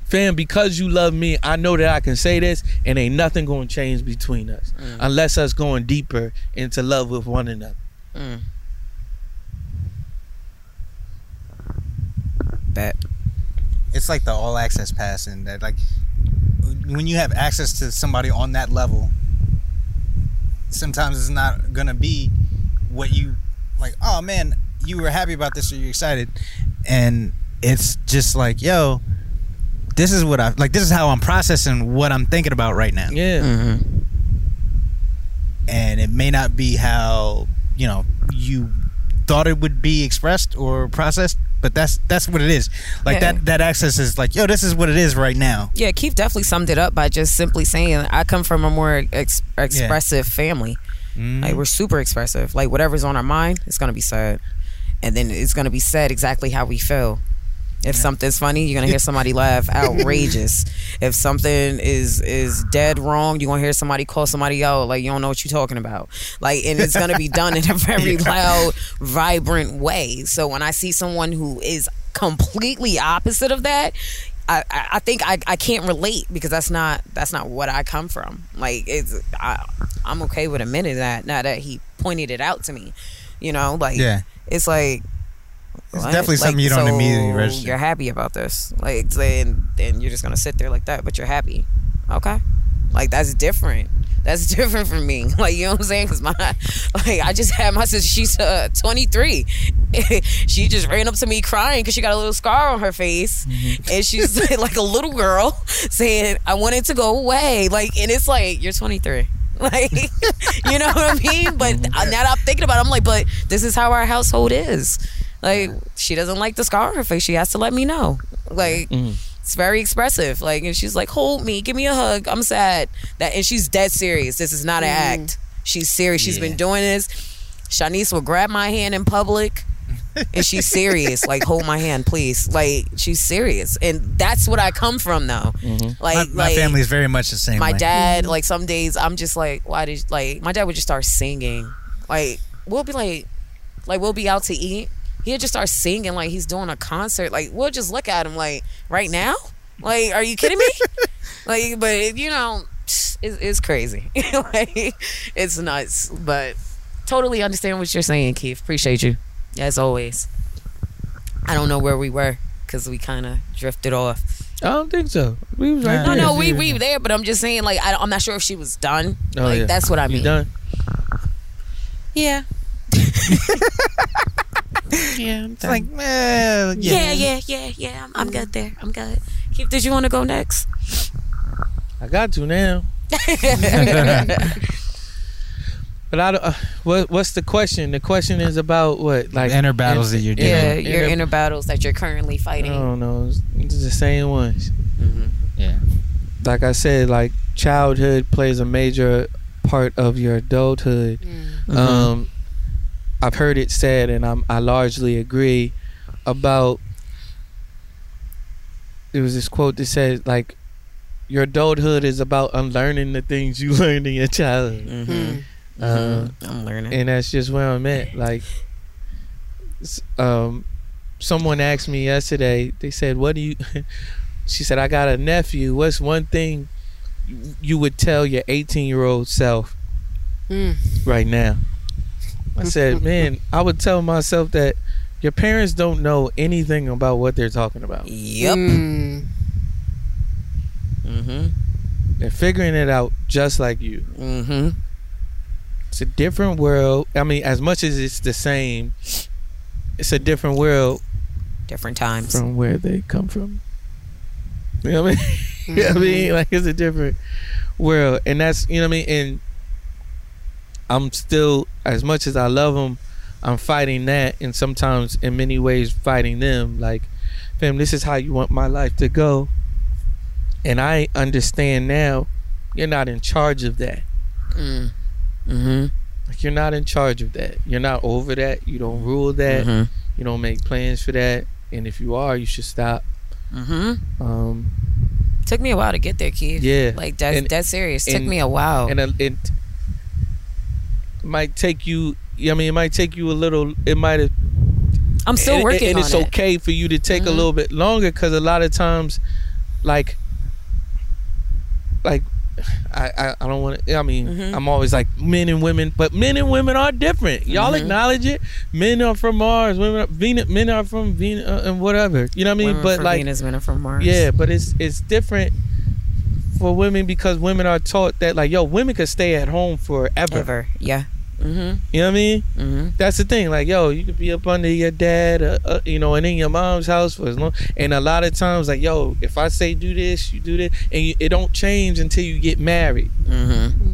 fam, because you love me, I know that I can say this, and ain't nothing going to change between us, mm. unless us going deeper into love with one another. Mm. Bet. it's like the all access pass and that like when you have access to somebody on that level sometimes it's not gonna be what you like oh man you were happy about this or you're excited and it's just like yo this is what i like this is how i'm processing what i'm thinking about right now Yeah. Mm-hmm. and it may not be how you know you thought it would be expressed or processed but that's that's what it is like Yeah. that that access is like yo this is what it is right now Yeah, Keith definitely summed it up by just simply saying, "I come from a more ex- expressive family. Mhm. Like we're super expressive. Like whatever's on our mind, it's gonna be said, and then it's gonna be said exactly how we feel. If something's funny, you're gonna hear somebody laugh outrageous. if something is is dead wrong, you're gonna hear somebody call somebody out like you don't know what you're talking about. Like, and it's gonna be done in a very loud, vibrant way. So when I see someone who is completely opposite of that, I, I I think I, I can't relate because that's not that's not what I come from. Like it's I, I'm okay with admitting that now that he pointed it out to me. You know, like Yeah. it's like It's what? definitely something you don't so immediately register. You're happy about this, like saying, then you're just gonna sit there like that, but you're happy. Okay, like that's different. That's different for me. Like you know what I'm saying? Because my like I just had my sister. She's uh, 23. she just ran up to me crying because she got a little scar on her face, Mm-hmm. and she's like a little girl saying, "I want it to go away." Like, and it's like you're 23. Like, you know what I mean? But uh, now that I'm thinking about it, I'm like, but this is how our household is. Like, she doesn't like the scar on her face. She has to let me know. Like, mm-hmm. it's very expressive. Like, and she's like, hold me, give me a hug. I'm sad. That, and she's dead serious. This is not an mm. act. She's serious. She's been doing this. Shanice will grab my hand in public. and she's serious. Like, hold my hand, please. Like, she's serious, and that's what I come from, though. Mm-hmm. my, Like, my like, family is very much the same my way. dad mm-hmm. like some days i'm just like why did like my dad would just start singing like we'll be like like we'll be out to eat he'll just start singing like he's doing a concert like we'll just look at him like right now like are you kidding me like but you know it's, it's crazy like it's nuts but totally understand what you're saying keith appreciate you as always i don't know where we were because we kind of drifted off I don't think so. We was right no, there. no, no, we we there, but I'm just saying, like, I, I'm not sure if she was done. Oh, like, yeah. that's what I You mean. done? Yeah. yeah, I'm It's like, man, yeah, yeah, yeah, yeah. I'm, I'm good there. I'm good. Keith, did you want to go next? I got to now. but I don't. Uh, what What's the question? The question is about what, like inner battles that you're doing. Yeah, your inner battles that you're currently fighting. I don't know. It's, it's the same ones. Yeah. Like I said, like childhood plays a major part of your adulthood. Mm-hmm. Um, I've heard it said, and I'm, I largely agree about. There was this quote that said, like, your adulthood is about unlearning the things you learned in your childhood. Mhm. Uh, I'm learning. and that's just where I'm at. Like, um, someone asked me yesterday. They said, "What do you?" she said, "I got a nephew. What's one thing you- you would tell your 18 year old self Mm. right now?" I said, "Man, I would tell myself that your parents don't know anything about what they're talking about. Yep. Mm. Mm-hmm. They're figuring it out just like you. Mm-hmm. It's a different world. I mean, as much as it's the same, it's a different world Different times. from where they come from. You know what I mean? you know what I mean? Like it's a different world, and that's you know what I mean. And I'm still, as much as I love them, I'm fighting that, and sometimes in many ways fighting them. Like, fam, this is how you want my life to go, and I understand now. You're not in charge of that. Mm. Mm-hmm. Like you're not in charge of that. You're not over that. You don't rule that. Mm-hmm. You don't make plans for that. And if you are, you should stop. Mm-hmm. Um, Took me a while to get there, Keith. Yeah. Like that's And- that's serious. Took and- me a while. and it might take you. I mean, it might take you a little. It might have. I'm still and, working and on it's it. okay for you to take a Mhm. little bit longer because a lot of times, like, like. I, I, I don't want to. I mean, Mhm. I'm always like men and women, but men and women are different. Y'all Mhm. acknowledge it. Men are from Mars. Women, are, Venus, men are from Venus, uh, and whatever. You know what I mean? Women but like, Venus, men are from Mars. yeah, but it's it's different for women because women are taught that like, yo, women could stay at home forever. Ever. Yeah. Mm-hmm. You know what I mean? Mm-hmm. That's the thing. Like, yo, you could be up under your dad, uh, uh, you know, and in your mom's house for as long. And a lot of times, like, yo, if I say do this, you do this, and you, it don't change until you get married. Mm-hmm.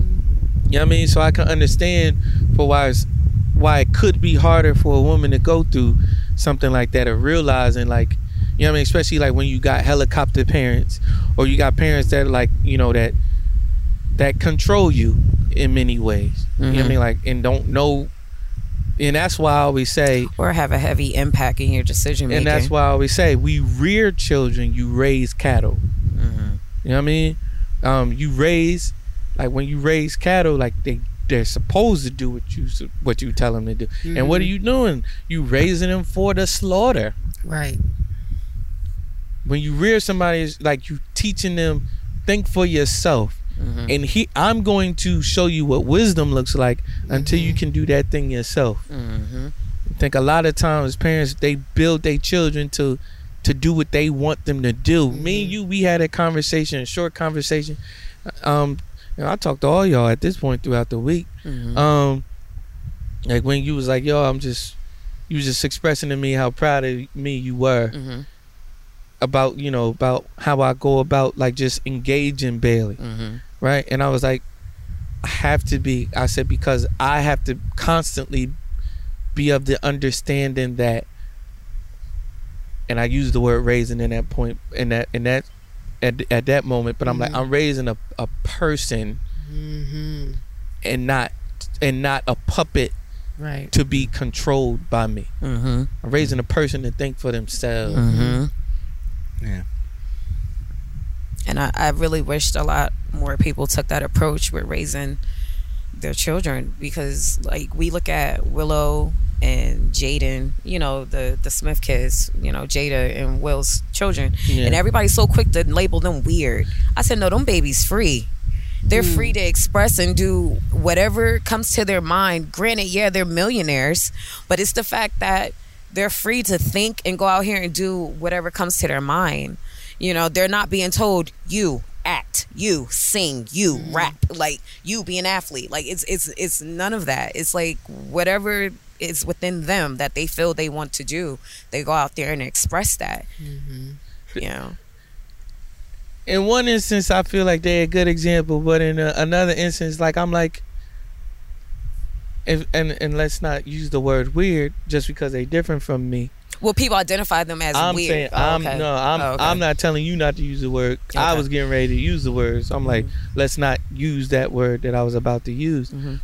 You know what I mean? So I can understand for why it's, why it could be harder for a woman to go through something like that, or realizing like, you know what I mean? Especially like when you got helicopter parents, or you got parents that like, you know, that that control you in many ways. You know what I Mhm. mean? Like, and don't know. And that's why I always say, Or have a heavy impact in your decision making. and that's why I always say, we rear children, you raise cattle. Mm-hmm. You know what I mean? Um, you raise like when you raise cattle, like they they're supposed to do what you what you tell them to do. And what are you doing? You raising them for the slaughter. Right. When you rear somebody, like you teaching them think for yourself. Mm-hmm. And he, I'm going to show you what wisdom looks like until you can do that thing yourself. Mm-hmm. I think a lot of times parents they build their children to to do what they want them to do. Me and you, we had a conversation, a short conversation. Um, you know, I talked to all y'all at this point throughout the week. Mm-hmm. Um, like when you was like, "Yo, I'm just," you was just expressing to me how proud of me you were Mm-hmm. about, you know, about how I go about like just engaging Bailey, Mm-hmm. Right? And I was like, I have to be. I said because I have to constantly be of the understanding that, and I use the word raising in that point, in that, in that, at at that moment. But I'm like, I'm raising a a person Mm-hmm. and not and not a puppet Right. to be controlled by me. Mm-hmm. I'm raising a person to think for themselves. Mm-hmm. Yeah. And I, I really wished a lot more people took that approach with raising their children because like we look at Willow and Jaden, you know, the the Smith kids, you know, Jada and Will's children. Yeah. And everybody's so quick to label them weird. I said, no, them babies free. They're mm. free to express and do whatever comes to their mind. Granted, yeah, they're millionaires, but it's the fact that they're free to think and go out here and do whatever comes to their mind. You know, they're not being told you act, you sing, you mm-hmm. rap, like you be an athlete. Like it's it's it's none of that. It's like whatever is within them that they feel they want to do, they go out there and express that. Mm-hmm. You know. in one instance, I feel like they're a good example, but in a, another instance, like I'm like, if, and and let's not use the word weird just because they're different from me. Well, people identify them as I'm weird. saying Oh, I'm okay. no, I'm Oh, okay. I'm not telling you not to use the word. I was getting ready to use the word, so I'm like, Mm-hmm. let's not use that word that I was about to use. Mhm.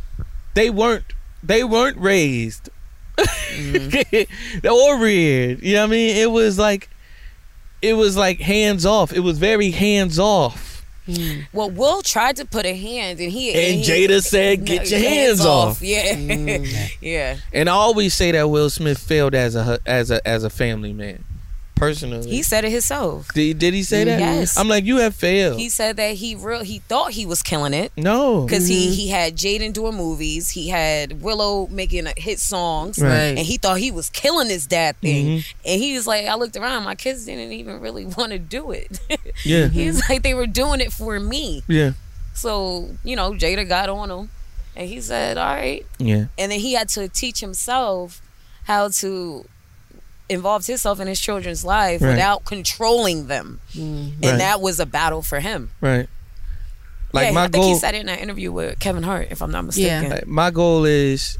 They weren't they weren't raised Mm-hmm. or reared. You know what I mean? It was like it was like hands off. It was very hands off. Well, Will tried to put a hand, and he And he- Jada said, "Get your hands off." Yeah, Mm. yeah. And I always say that Will Smith failed as a as a as a family man. Personally, He said it himself. did, did he say that? Yes. I'm like, you have failed. He said that he real he thought he was killing it no, because he he had Jaden doing movies, he had Willow making hit songs, Right. and he thought he was killing his dad thing. Mhm. And he was like, I looked around, my kids didn't even really want to do it. yeah, He's like, they were doing it for me. yeah, So you know, Jada got on him, and he said, "All right." yeah. and then he had to teach himself how to involved himself in his children's life Right. without controlling them, and Right. that was a battle for him. Right. Like yeah, my I think goal. he said it in that interview with Kevin Hart, if I'm not mistaken. like, my goal is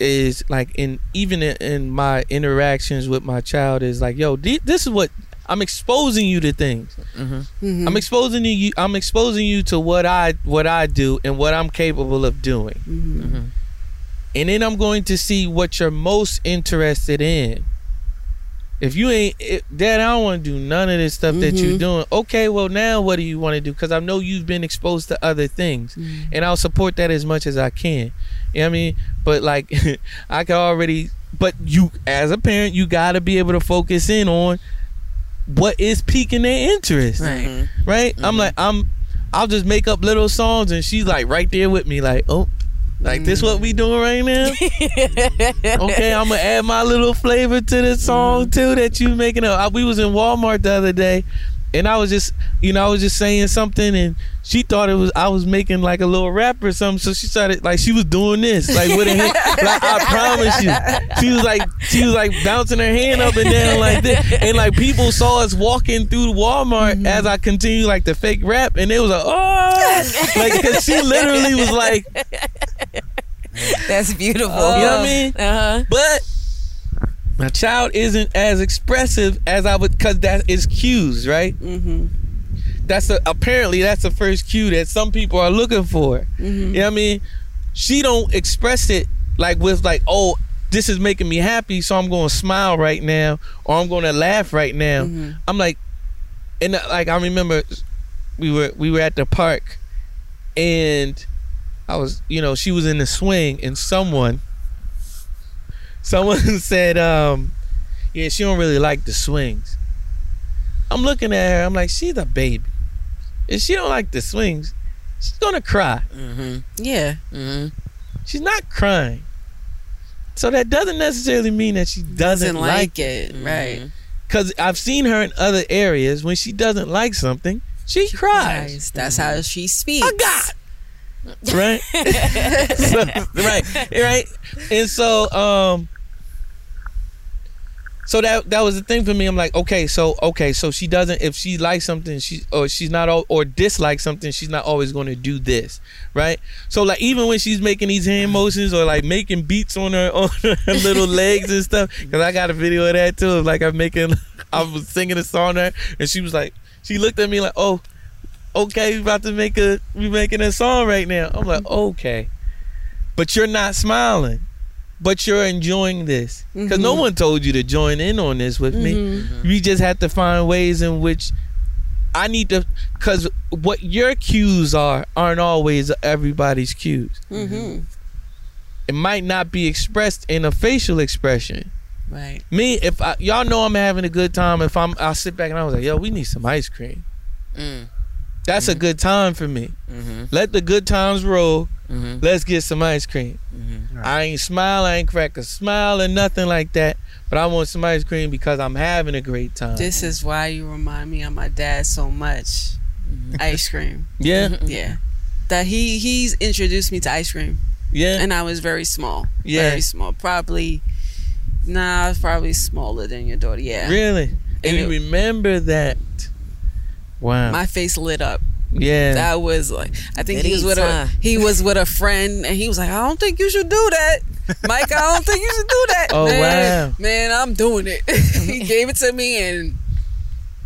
is like in even in, in my interactions with my child is like yo this is what i'm exposing you to things Mm-hmm. i'm exposing you i'm exposing you to what i what i do and what i'm capable of doing Mm-hmm. and then i'm going to see what you're most interested in if you ain't if, dad i don't want to do none of this stuff that you're mm-hmm. doing. Okay well now what do you want to do? Because i know you've been exposed to other things mm-hmm. and i'll support that as much as i can. You know what i mean? But like i can already but you as a parent you got to be able to focus in on what is piquing their interest. Right. Mm-hmm. right? I'm like, I'm, I'll just make up little songs, and she's like right there with me, like, oh, like this what we doing right now? okay, I'm gonna add my little flavor to the song too that you making up. I, we was in Walmart the other day, and I was just, you know, I was just saying something, and she thought it was I was making like a little rap or something, so she started like she was doing this, like with her hand, like I promise you, she was like she was like bouncing her hand up and down like this, and like people saw us walking through the Walmart as I continued like the fake rap, and it was like oh, like 'cause she literally was like, That's beautiful. you know what I mean? Uh huh. But my child isn't as expressive as I would, cause that is cues, right? Mm-hmm. That's a, apparently that's the first cue that some people are looking for. Mm-hmm. You know what I mean? She don't express it like with like, oh, this is making me happy, so I'm going to smile right now, or I'm going to laugh right now. Mm-hmm. I'm like, and uh, like I remember we were we were at the park, and I was you know she was in the swing, and someone someone said, um, yeah, she don't really like the swings. I'm looking at her. I'm like, she's a baby. If she don't like the swings, she's gonna cry. Mm-hmm. Yeah. Mm-hmm. She's not crying. So that doesn't necessarily mean that she doesn't, Doesn't like like it. Right. Because I've seen her in other areas when she doesn't like something, she, cries. Nice. That's how she speaks. I got right, so, right, right. And so, um, so that that was the thing for me. I'm like, okay, so okay, so she doesn't. If she likes something, she or she's not or dislikes something, she's not always going to do this, right? So like even when she's making these hand motions or like making beats on her on her little legs and stuff, because I got a video of that too. Like I'm making, I was singing a song there, and she was like, she looked at me like, oh, okay, we're about to make a, we making a song right now. I'm like, okay, but you're not smiling. But you're enjoying this because no one told you to join in on this with me. We just have to find ways in which I need to, because what your cues are aren't always everybody's cues. Mm-hmm. It might not be expressed in a facial expression. Right. Me, if I, y'all know I'm having a good time, if I'm, I'll sit back and I was like, yo, we need some ice cream. Mm. That's a good time for me. Mm-hmm. Let the good times roll. Mm-hmm. Let's get some ice cream. Mm-hmm. I ain't smile, I ain't crack a smile or nothing like that. But I want some ice cream because I'm having a great time. This is why you remind me of my dad so much. Ice cream. yeah, Yeah. That he he's introduced me to ice cream, yeah, and I was very small. Yeah. Very small. Probably. Nah, I was probably smaller than your daughter. Yeah. really. And And you it- remember that? Wow. My face lit up. yeah. That was like I think It he was eats, with a he was with a friend and he was like, I don't think you should do that. Mike, I don't think you should do that. Oh, man, wow. Man, I'm doing it. he gave it to me and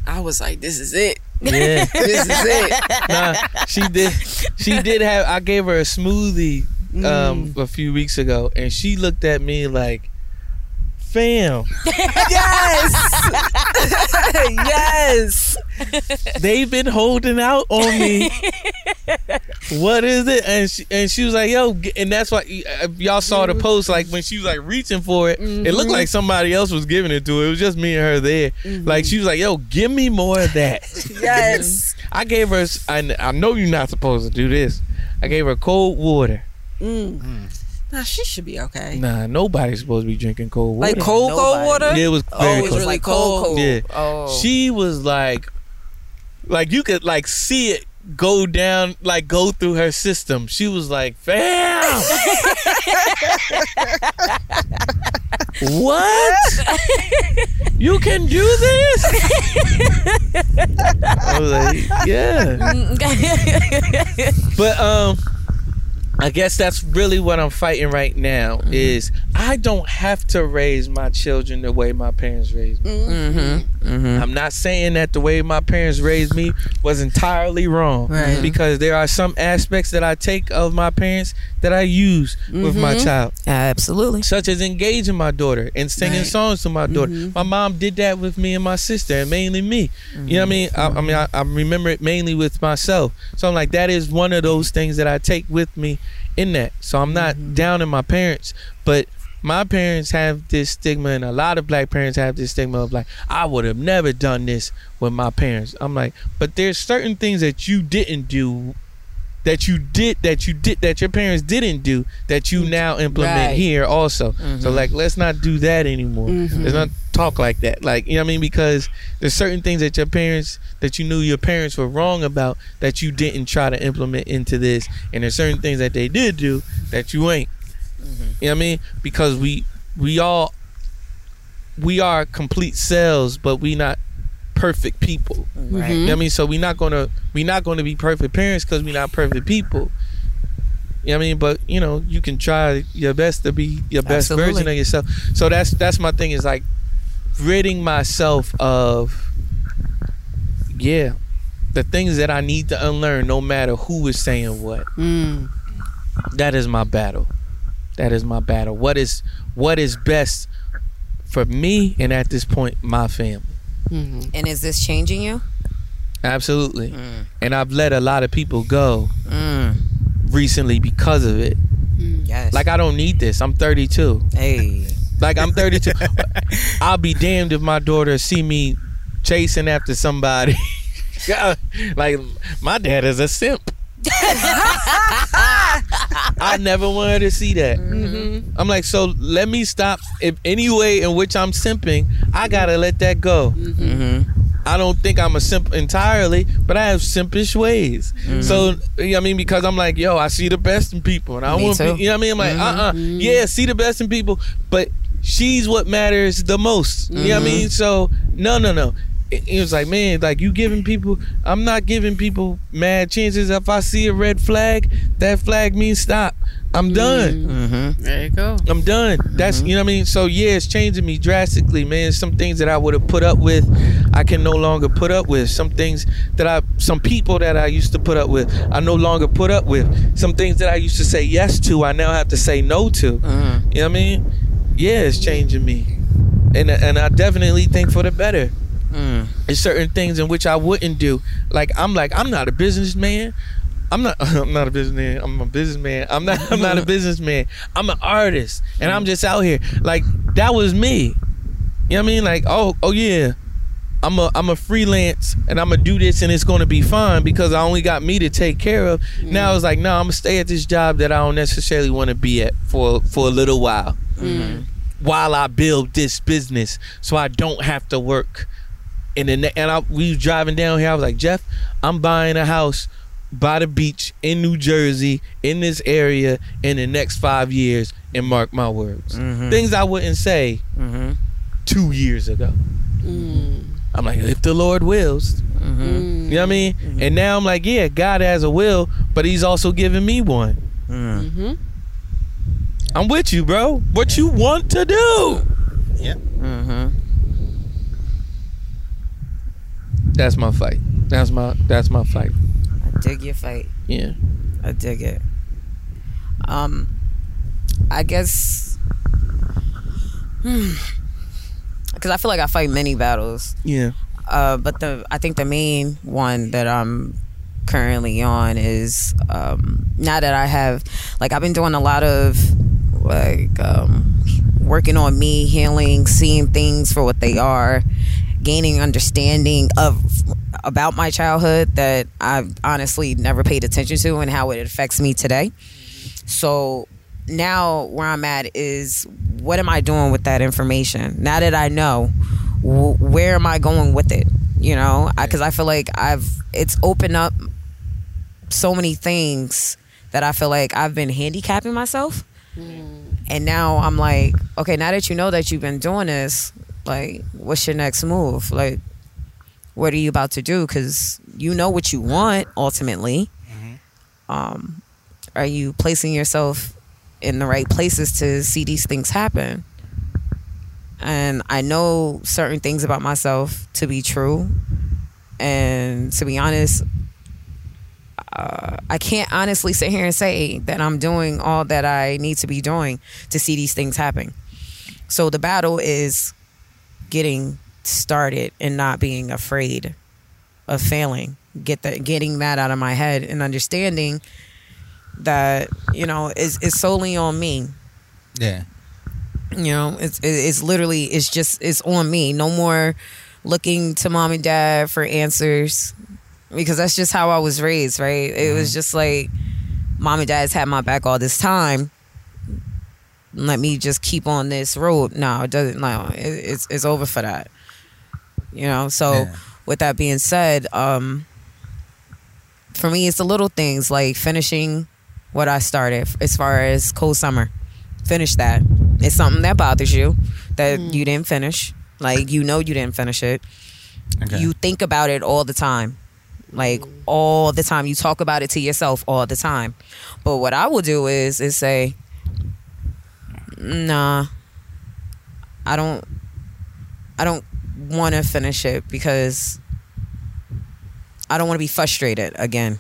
I was like, This is it. yeah. This is it. nah, she did. She did have. I gave her a smoothie um, Mm. a few weeks ago, and she looked at me like, "Fam, Yes. yes. they've been holding out on me. what is it?" And she and she was like, "Yo," and that's why uh, y'all saw the post. Like when she was like reaching for it, it looked like somebody else was giving it to her. It was just me and her there. Like she was like, "Yo, give me more of that." Yes. I gave her. I know you're not supposed to do this. I gave her cold water. Mm. Nah, she should be okay. Nah, nobody's supposed to be drinking cold water. Like cold, cold water? Yeah, it was Oh, very it was cold. really cold, cold. Yeah. Oh. She was like, like you could like see it go down, like go through her system. She was like, "Fam, what? you can do this? I was like, yeah. But um, I guess that's really what I'm fighting right now. Is I don't have to raise my children the way my parents raised me. Mm-hmm. Mm-hmm. I'm not saying that the way my parents raised me was entirely wrong. Right. Because there are some aspects that I take of my parents that I use with my mm-hmm. child. Absolutely. Such as engaging my daughter and singing Right. songs to my daughter. Mm-hmm. My mom did that with me and my sister, and mainly me. You know what I mean? I, I mm-hmm. mean, I, I remember it mainly with myself. So I'm like, that is one of those things that I take with me in that. So I'm not down in my parents, but my parents have this stigma, and a lot of black parents have this stigma of like, I would have never done this with my parents. I'm like, but there's certain things that you didn't do. That you did, that you did, that your parents didn't do, that you mm-hmm. now implement Right. here also. So mm-hmm. like, let's not do that anymore. Mm-hmm. Let's not talk like that. Like, you know what I mean? Because there's certain things that your parents, that you knew your parents were wrong about, that you didn't try to implement into this, and there's certain things that they did do that you ain't. You know what I mean? Because we we all we are complete selves, but we not perfect people. Right. You know what I mean? So we're not gonna we're not gonna be perfect parents because we're not perfect people. You know what I mean? But you know, you can try your best to be your best Absolutely. version of yourself. So that's that's my thing is like ridding myself of yeah, the things that I need to unlearn no matter who is saying what. Mm. That is my battle. That is my battle. What is what is best for me and at this point my family. Mhm. And is this changing you? Absolutely. Mm. And I've let a lot of people go Mm. recently because of it. Yes. Like I don't need this. I'm 32. hey. Like I'm 32. I'll be damned if my daughter see me chasing after somebody. like my dad is a simp. I never wanted to see that. I'm like, so let me stop. If any way in which I'm simping, I gotta let that go. Mm-hmm. I don't think I'm a simp entirely, but I have simpish ways. So you know what I mean, because I'm like, yo, I see the best in people, and I want, you know what I mean. I'm like, uh, uh yeah, see the best in people, but she's what matters the most. You know what I mean? So no, no, no. It, it was like, man, like you giving people. I'm not giving people mad chances. If I see a red flag, that flag means stop. I'm done. Mm-hmm. There you go. I'm done. That's you know what I mean. So yeah, it's changing me drastically, man. Some things that I would have put up with, I can no longer put up with. Some things that I, some people that I used to put up with, I no longer put up with. Some things that I used to say yes to, I now have to say no to. Mm-hmm. You know what I mean? Yeah, it's changing me, and and I definitely think for the better. Mm. There's certain things in which I wouldn't do. Like I'm like I'm not a businessman. I'm not. I'm not a businessman. I'm a businessman. I'm not. I'm not a businessman. I'm an artist, and I'm just out here. Like that was me. You know what I mean? Like oh oh yeah. I'm a I'm a freelance and I'm gonna do this and it's gonna be fine because I only got me to take care of. Now it's like no, I'm gonna stay at this job that I don't necessarily want to be at for for a little while while I build this business, so I don't have to work. And then and I, we was driving down here. I was like, Jeff, I'm buying a house by the beach in New Jersey in this area in the next five years. And mark my words, Mhm. things I wouldn't say Mm-hmm. two years ago. Mm. I'm like, if the Lord wills, Mm-hmm. Mm. you know what I mean. And now I'm like, yeah, God has a will, but He's also giving me one. Mm. Mhm. I'm with you, bro. What you want to do? Yeah. Mm-hmm. That's my fight. That's my that's my fight. I dig your fight. Yeah. I dig it. Um, I guess because I feel like I fight many battles. Yeah. Uh, but the I think the main one that I'm currently on is um, now that I have like I've been doing a lot of like um, working on me, healing, seeing things for what they are, gaining understanding of about my childhood that I've honestly never paid attention to and how it affects me today. So now where I'm at is what am I doing with that information? Now that I know, wh- where am I going with it? You know, because I, feel like I've it's opened up so many things that I feel like I've been handicapping myself mm. And now I'm like, okay, now that you know that you've been doing this, like, what's your next move? Like, what are you about to do? Because you know what you want ultimately. Um, are you placing yourself in the right places to see these things happen? And I know certain things about myself to be true. And to be honest, uh, I can't honestly sit here and say that I'm doing all that I need to be doing to see these things happen. So the battle is getting started and not being afraid of failing. Get that, getting that out of my head and understanding that you know is is solely on me. Yeah. You know, it's it's literally it's just it's on me. No more looking to mom and dad for answers because that's just how I was raised, right? It was mm-hmm. just like mom and dad's had my back all this time. Let me just keep on this road. No, it doesn't. No, it, it's it's over for that. You know. So, Yeah. with that being said, um, for me, it's the little things like finishing what I started as far as cold summer. Finish that. It's something that bothers you that you didn't finish. Like you know you didn't finish it. Okay. You think about it all the time. Like all the time. You talk about it to yourself all the time. But what I will do is is say, nah, I don't I don't wanna finish it because I don't want to be frustrated again.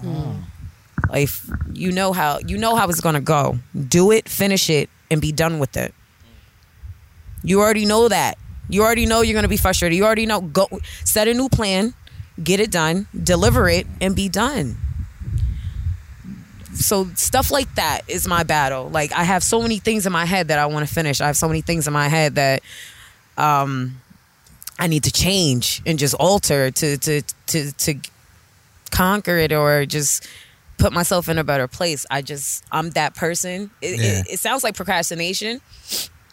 Hmm. Like you know how you know how it's gonna go. Do it, finish it, and be done with it. You already know that. You already know you're gonna be frustrated. You already know. Go set a new plan, get it done, deliver it, and be done. So stuff like that is my battle. Like I have so many things in my head that I want to finish. I have so many things in my head that um I need to change and just alter to to to to conquer it or just put myself in a better place. I just I'm that person. It, Yeah. it, it sounds like procrastination,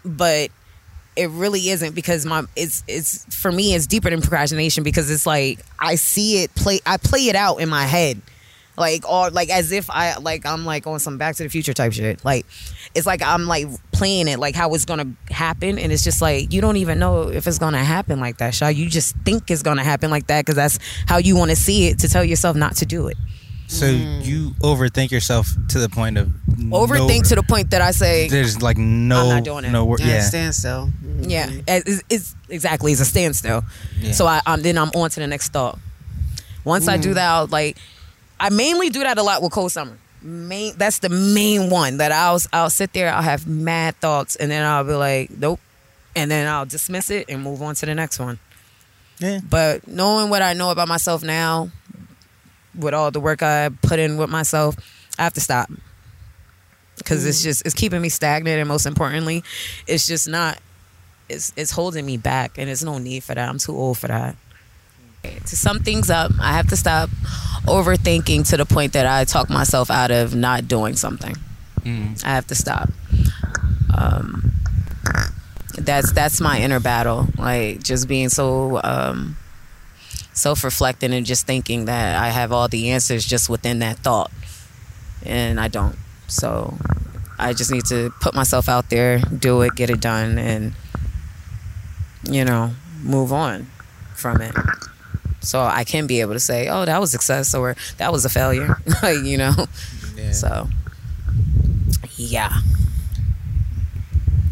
but it really isn't because my it's it's for me it's deeper than procrastination because it's like I see it play I play it out in my head. Like or like as if I like I'm like on some back to the future type shit. Like it's like I'm like playing it like how it's gonna happen and it's just like you don't even know if it's gonna happen like that, Shaw. You just think it's gonna happen like that because that's how you want to see it to tell yourself not to do it. So you overthink yourself to the point of Overthink no, to the point that I say, There's like no. I'm not doing it. No. wor- Yeah. Yeah. Standstill. yeah, it's, it's exactly it's a standstill. Yeah. So I um, then I'm on to the next thought. Once I do that, I'll, like I mainly do that a lot with cold summer. Main that's the main one that I'll I'll sit there. I'll have mad thoughts, and then I'll be like, nope, and then I'll dismiss it and move on to the next one. Yeah. But knowing what I know about myself now, with all the work I put in with myself, I have to stop because it's mm. just it's keeping me stagnant, and most importantly, it's just not. It's it's holding me back, and there's no need for that. I'm too old for that. To sum things up, I have to stop overthinking to the point that I talk myself out of not doing something. Mm. I have to stop. Um, that's that's my inner battle. Like just being so um, self-reflecting and just thinking that I have all the answers just within that thought, and I don't. So I just need to put myself out there, do it, get it done, and you know, move on from it. So I can be able to say, "Oh, that was success," or "That was a failure," like you know. Yeah. So yeah.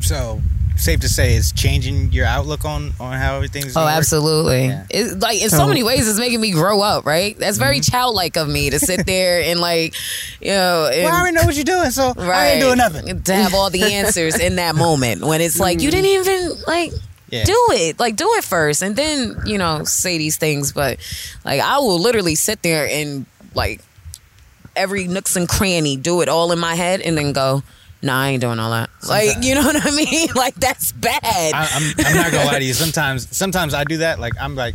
So safe to say it's changing your outlook on on how everything's. Oh, absolutely. Yeah. It's like in so, So- many ways, it's making me grow up. Right? That's very mm-hmm. childlike of me to sit there and like, you know, and, Well, I already know what you're doing, so I ain't doing nothing. To have all the answers in that moment when it's like you mm-hmm. didn't even like Yeah. do it. Like do it first, and then you know say these things. But like I will literally sit there and like every nooks and cranny do it all in my head, and then go. Nah, I ain't doing all that. Like, you know what I mean? Like, that's bad. I, I'm, I'm not gonna lie to you. Sometimes, sometimes I do that. Like I'm like,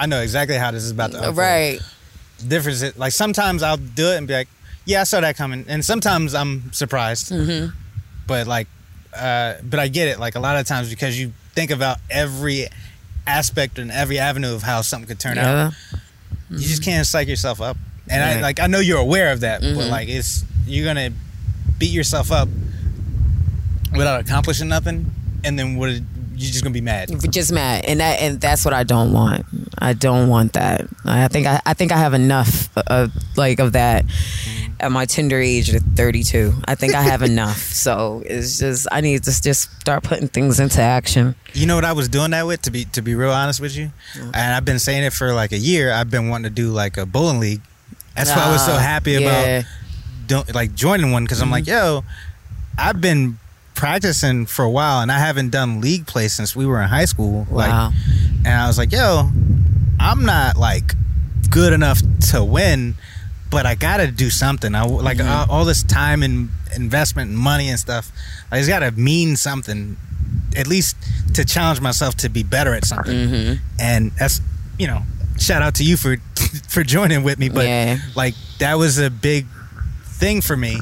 I know exactly how this is about to unfold. right. Difference is like sometimes I'll do it and be like, yeah, I saw that coming, and sometimes I'm surprised. Mm-hmm. But like, uh, but I get it. Like a lot of times because you think about every aspect and every avenue of how something could turn out, Yeah. you just can't psych yourself up. And I like I know you're aware of that, but Mhm. like it's you're gonna beat yourself up without accomplishing nothing, and then what? You're just gonna be mad. just mad and that and that's what i don't want i don't want that i think i, I think i have enough of like of that at my tender age of 32 i think i have enough so it's just i need to just start putting things into action You know what I was doing that with? To be to be real honest with you, and I've been saying it for like a year. I've been wanting to do like a bowling league. That's why I was so Ah, happy yeah. about don't like joining one because I'm like, yo, I've been practicing for a while and I haven't done league play since we were in high school. Like, wow and I was like, yo, I'm not like good enough to win, but I gotta do something. I like all, all this time and investment and money and stuff. I just gotta mean something, at least to challenge myself to be better at something. mm-hmm. And that's you know, shout out to you for for joining with me. But Yeah. like that was a big thing for me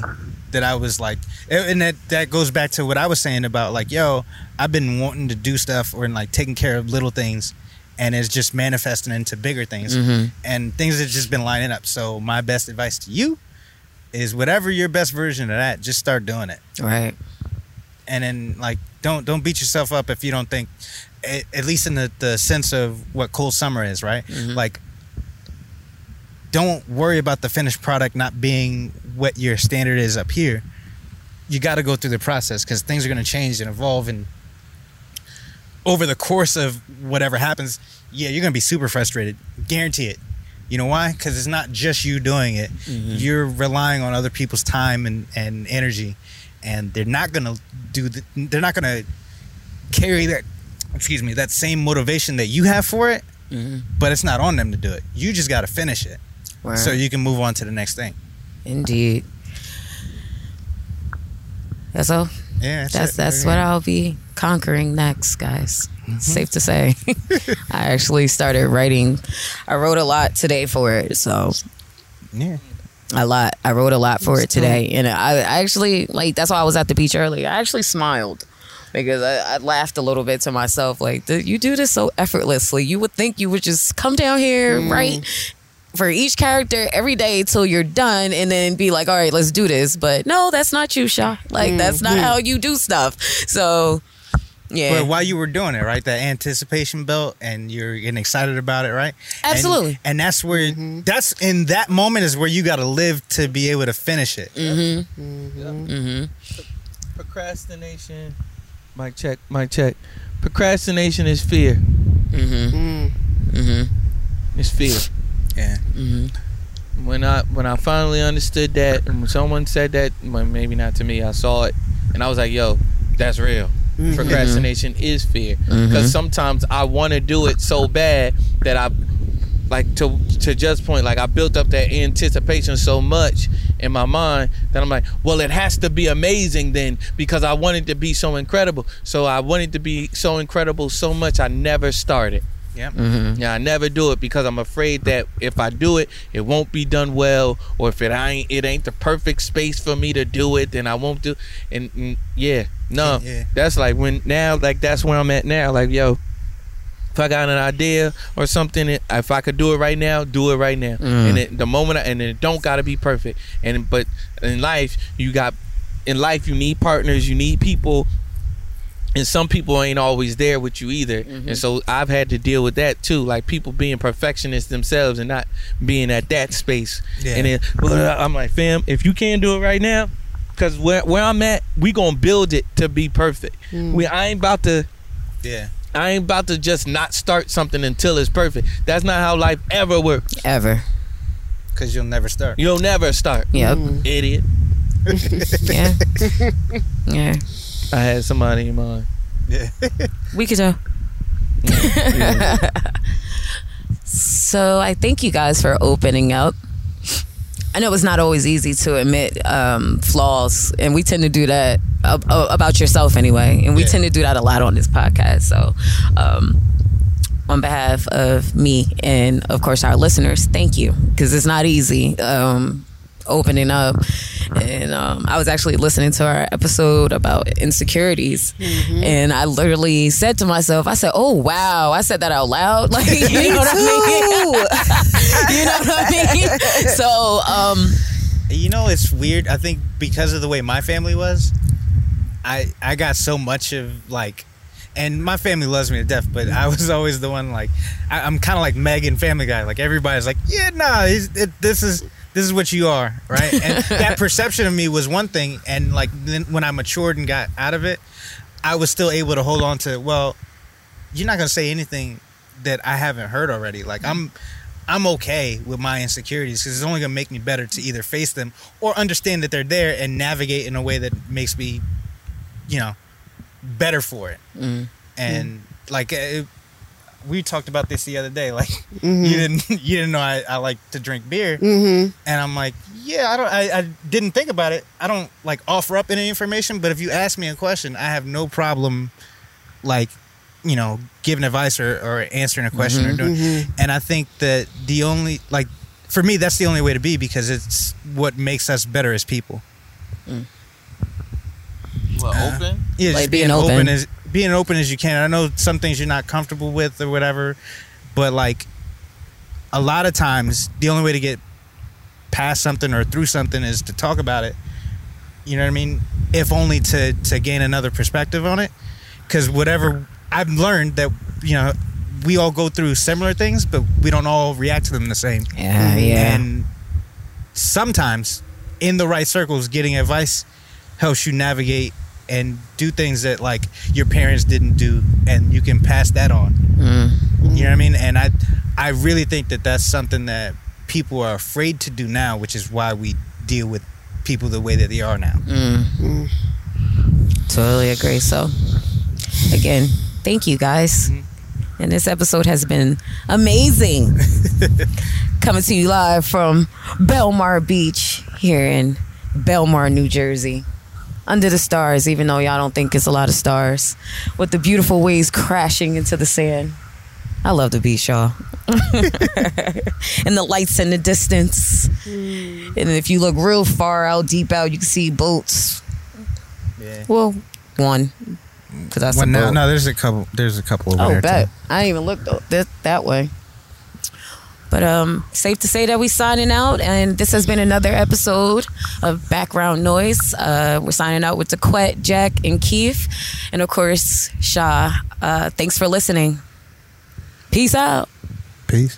that I was like, and that that goes back to what I was saying about like, yo, I've been wanting to do stuff or like taking care of little things, and it's just manifesting into bigger things, Mhm. and things have just been lining up. So my best advice to you is whatever your best version of that, just start doing it, right and then like don't don't beat yourself up if you don't think, at, least in the the sense of what cool summer is, right? Mhm. Like don't worry about the finished product not being what your standard is up here. You got to go through the process because things are going to change and evolve, and over the course of whatever happens, yeah, you're going to be super frustrated. Guarantee it. You know why? Because it's not just you doing it. You're relying on other people's time and, and energy, and they're not going to do. The, they're not to carry that. Excuse me. That same motivation that you have for it, mm-hmm. but it's not on them to do it. You just got to finish it Word. so you can move on to the next thing. indeed that's all Yeah, that's it. that's what I'll be conquering next, guys. Mm-hmm. Safe to say. I actually started writing. I wrote a lot today for it, so Yeah, a lot. I wrote a lot for it today, and I, I actually like. That's why I was at the beach earlier. I actually smiled because I, I laughed a little bit to myself. Like, you do this so effortlessly. You would think you would just come down here, right? For each character every day till you're done, and then be like, "All right, let's do this." But no, that's not you, Shaw. Like, that's not how you do stuff. So, yeah, but while you were doing it, right, that anticipation built, and you're getting excited about it, right? Absolutely. And, that's where that's in that moment is where you got to live to be able to finish it. mm-hmm. mm-hmm Procrastination. Mic check. Mic check. Procrastination is fear. Mm-hmm. Mm. Mm-hmm. It's fear. Yeah, Mm-hmm. When I when I finally understood that, and when someone said that, well, maybe not to me, I saw it, and I was like, "Yo, that's real." Mm-hmm. Procrastination is fear mm-hmm. because sometimes I want to do it so bad that I like to to just point like I built up that anticipation so much in my mind that I'm like, well, it has to be amazing then because I wanted to be so incredible. So I wanted to be so incredible so much I never started. Yeah. Mm-hmm. Yeah, I never do it because I'm afraid that if I do it, it won't be done well, or if it ain't it ain't the perfect space for me to do it, then I won't do. And, and yeah, no, Yeah. that's like when now, like that's where I'm at now. Like yo, if I got an idea or something, it- if I could do it right now, do it right now. Mm. And it, the moment, I, and it don't gotta be perfect. And but in life, you got in life you need partners, you need people and some people ain't always there with you either and mm-hmm. so i've had to deal with that too like people being perfectionists themselves and not being at that space Yeah. and then well, i'm like fam if you can't do it right now because where, where i'm at we gonna build it to be perfect mm. we i ain't about to Yeah. i ain't about to just not start something until it's perfect that's not how life ever works Ever. Because you'll never start. you'll never start Yep. Mm. idiot Yeah. yeah. I had somebody in mind Yeah. We could go. So I thank you guys for opening up. I know it's not always easy to admit um, flaws, and we tend to do that ab- ab- about yourself anyway, and we Yeah. tend to do that a lot on this podcast. So, um, on behalf of me and of course our listeners, thank you because it's not easy um, opening up. And um, I was actually listening to our episode about insecurities, and I literally said to myself, "I said, oh wow!" I said that out loud, like you know what I mean? you know what I mean? So, um, You know, it's weird. I think because of the way my family was, I I got so much of like, and my family loves me to death, but I was always the one like, I, I'm kind of like Meg in Family Guy. Like everybody's like, yeah, nah, he's, it, this is this is what you are, right? And that perception of me was one thing, and like then when I matured and got out of it, I was still able to hold on to. Well, you're not gonna say anything that I haven't heard already. Like I'm. I'm okay with my insecurities because it's only gonna make me better to either face them or understand that they're there and navigate in a way that makes me, you know, better for it. Mm. And like it, we talked about this the other day. Like mm-hmm. you didn't you didn't know I, I like to drink beer, Mm-hmm. and I'm like, yeah, I don't. I, I didn't think about it. I don't like offer up any information. But if you ask me a question, I have no problem, like, you know, giving advice or, or answering a question or mm-hmm. doing. Mm-hmm. And I think that the only like, for me, that's the only way to be because it's what makes us better as people. Mm. Uh, well, open. Yeah, Like just being being open. open. as being open as you can. I know some things you're not comfortable with or whatever, but like a lot of times the only way to get past something or through something is to talk about it. You know what I mean? If only to to gain another perspective on it. Because whatever I've learned that you know we all go through similar things, but we don't all react to them the same. Yeah, yeah. And sometimes in the right circles, getting advice helps you navigate and do things that like your parents didn't do, and you can pass that on. Mm. You know what I mean? And I, I really think that that's something that people are afraid to do now, which is why we deal with people the way that they are now. Mm. Totally agree. So, again, thank you guys. And this episode has been amazing. Coming to you live from Belmar Beach here in Belmar, New Jersey. Under the stars, even though y'all don't think it's a lot of stars, with the beautiful waves crashing into the sand. I love the beach, y'all. and the lights in the distance. Mm. And if you look real far out, deep out, you can see boats. Yeah. Well, one, because that's Well, a no, boat. no, there's a couple. There's a couple over oh, there. bet. too. I didn't even look th- that that way. But um, safe to say that we're signing out, and this has been another episode of Background Noise. Uh, we're signing out with Dequette, Jack, and Keith, and of course Shaw. Uh, thanks for listening. Peace out. Peace.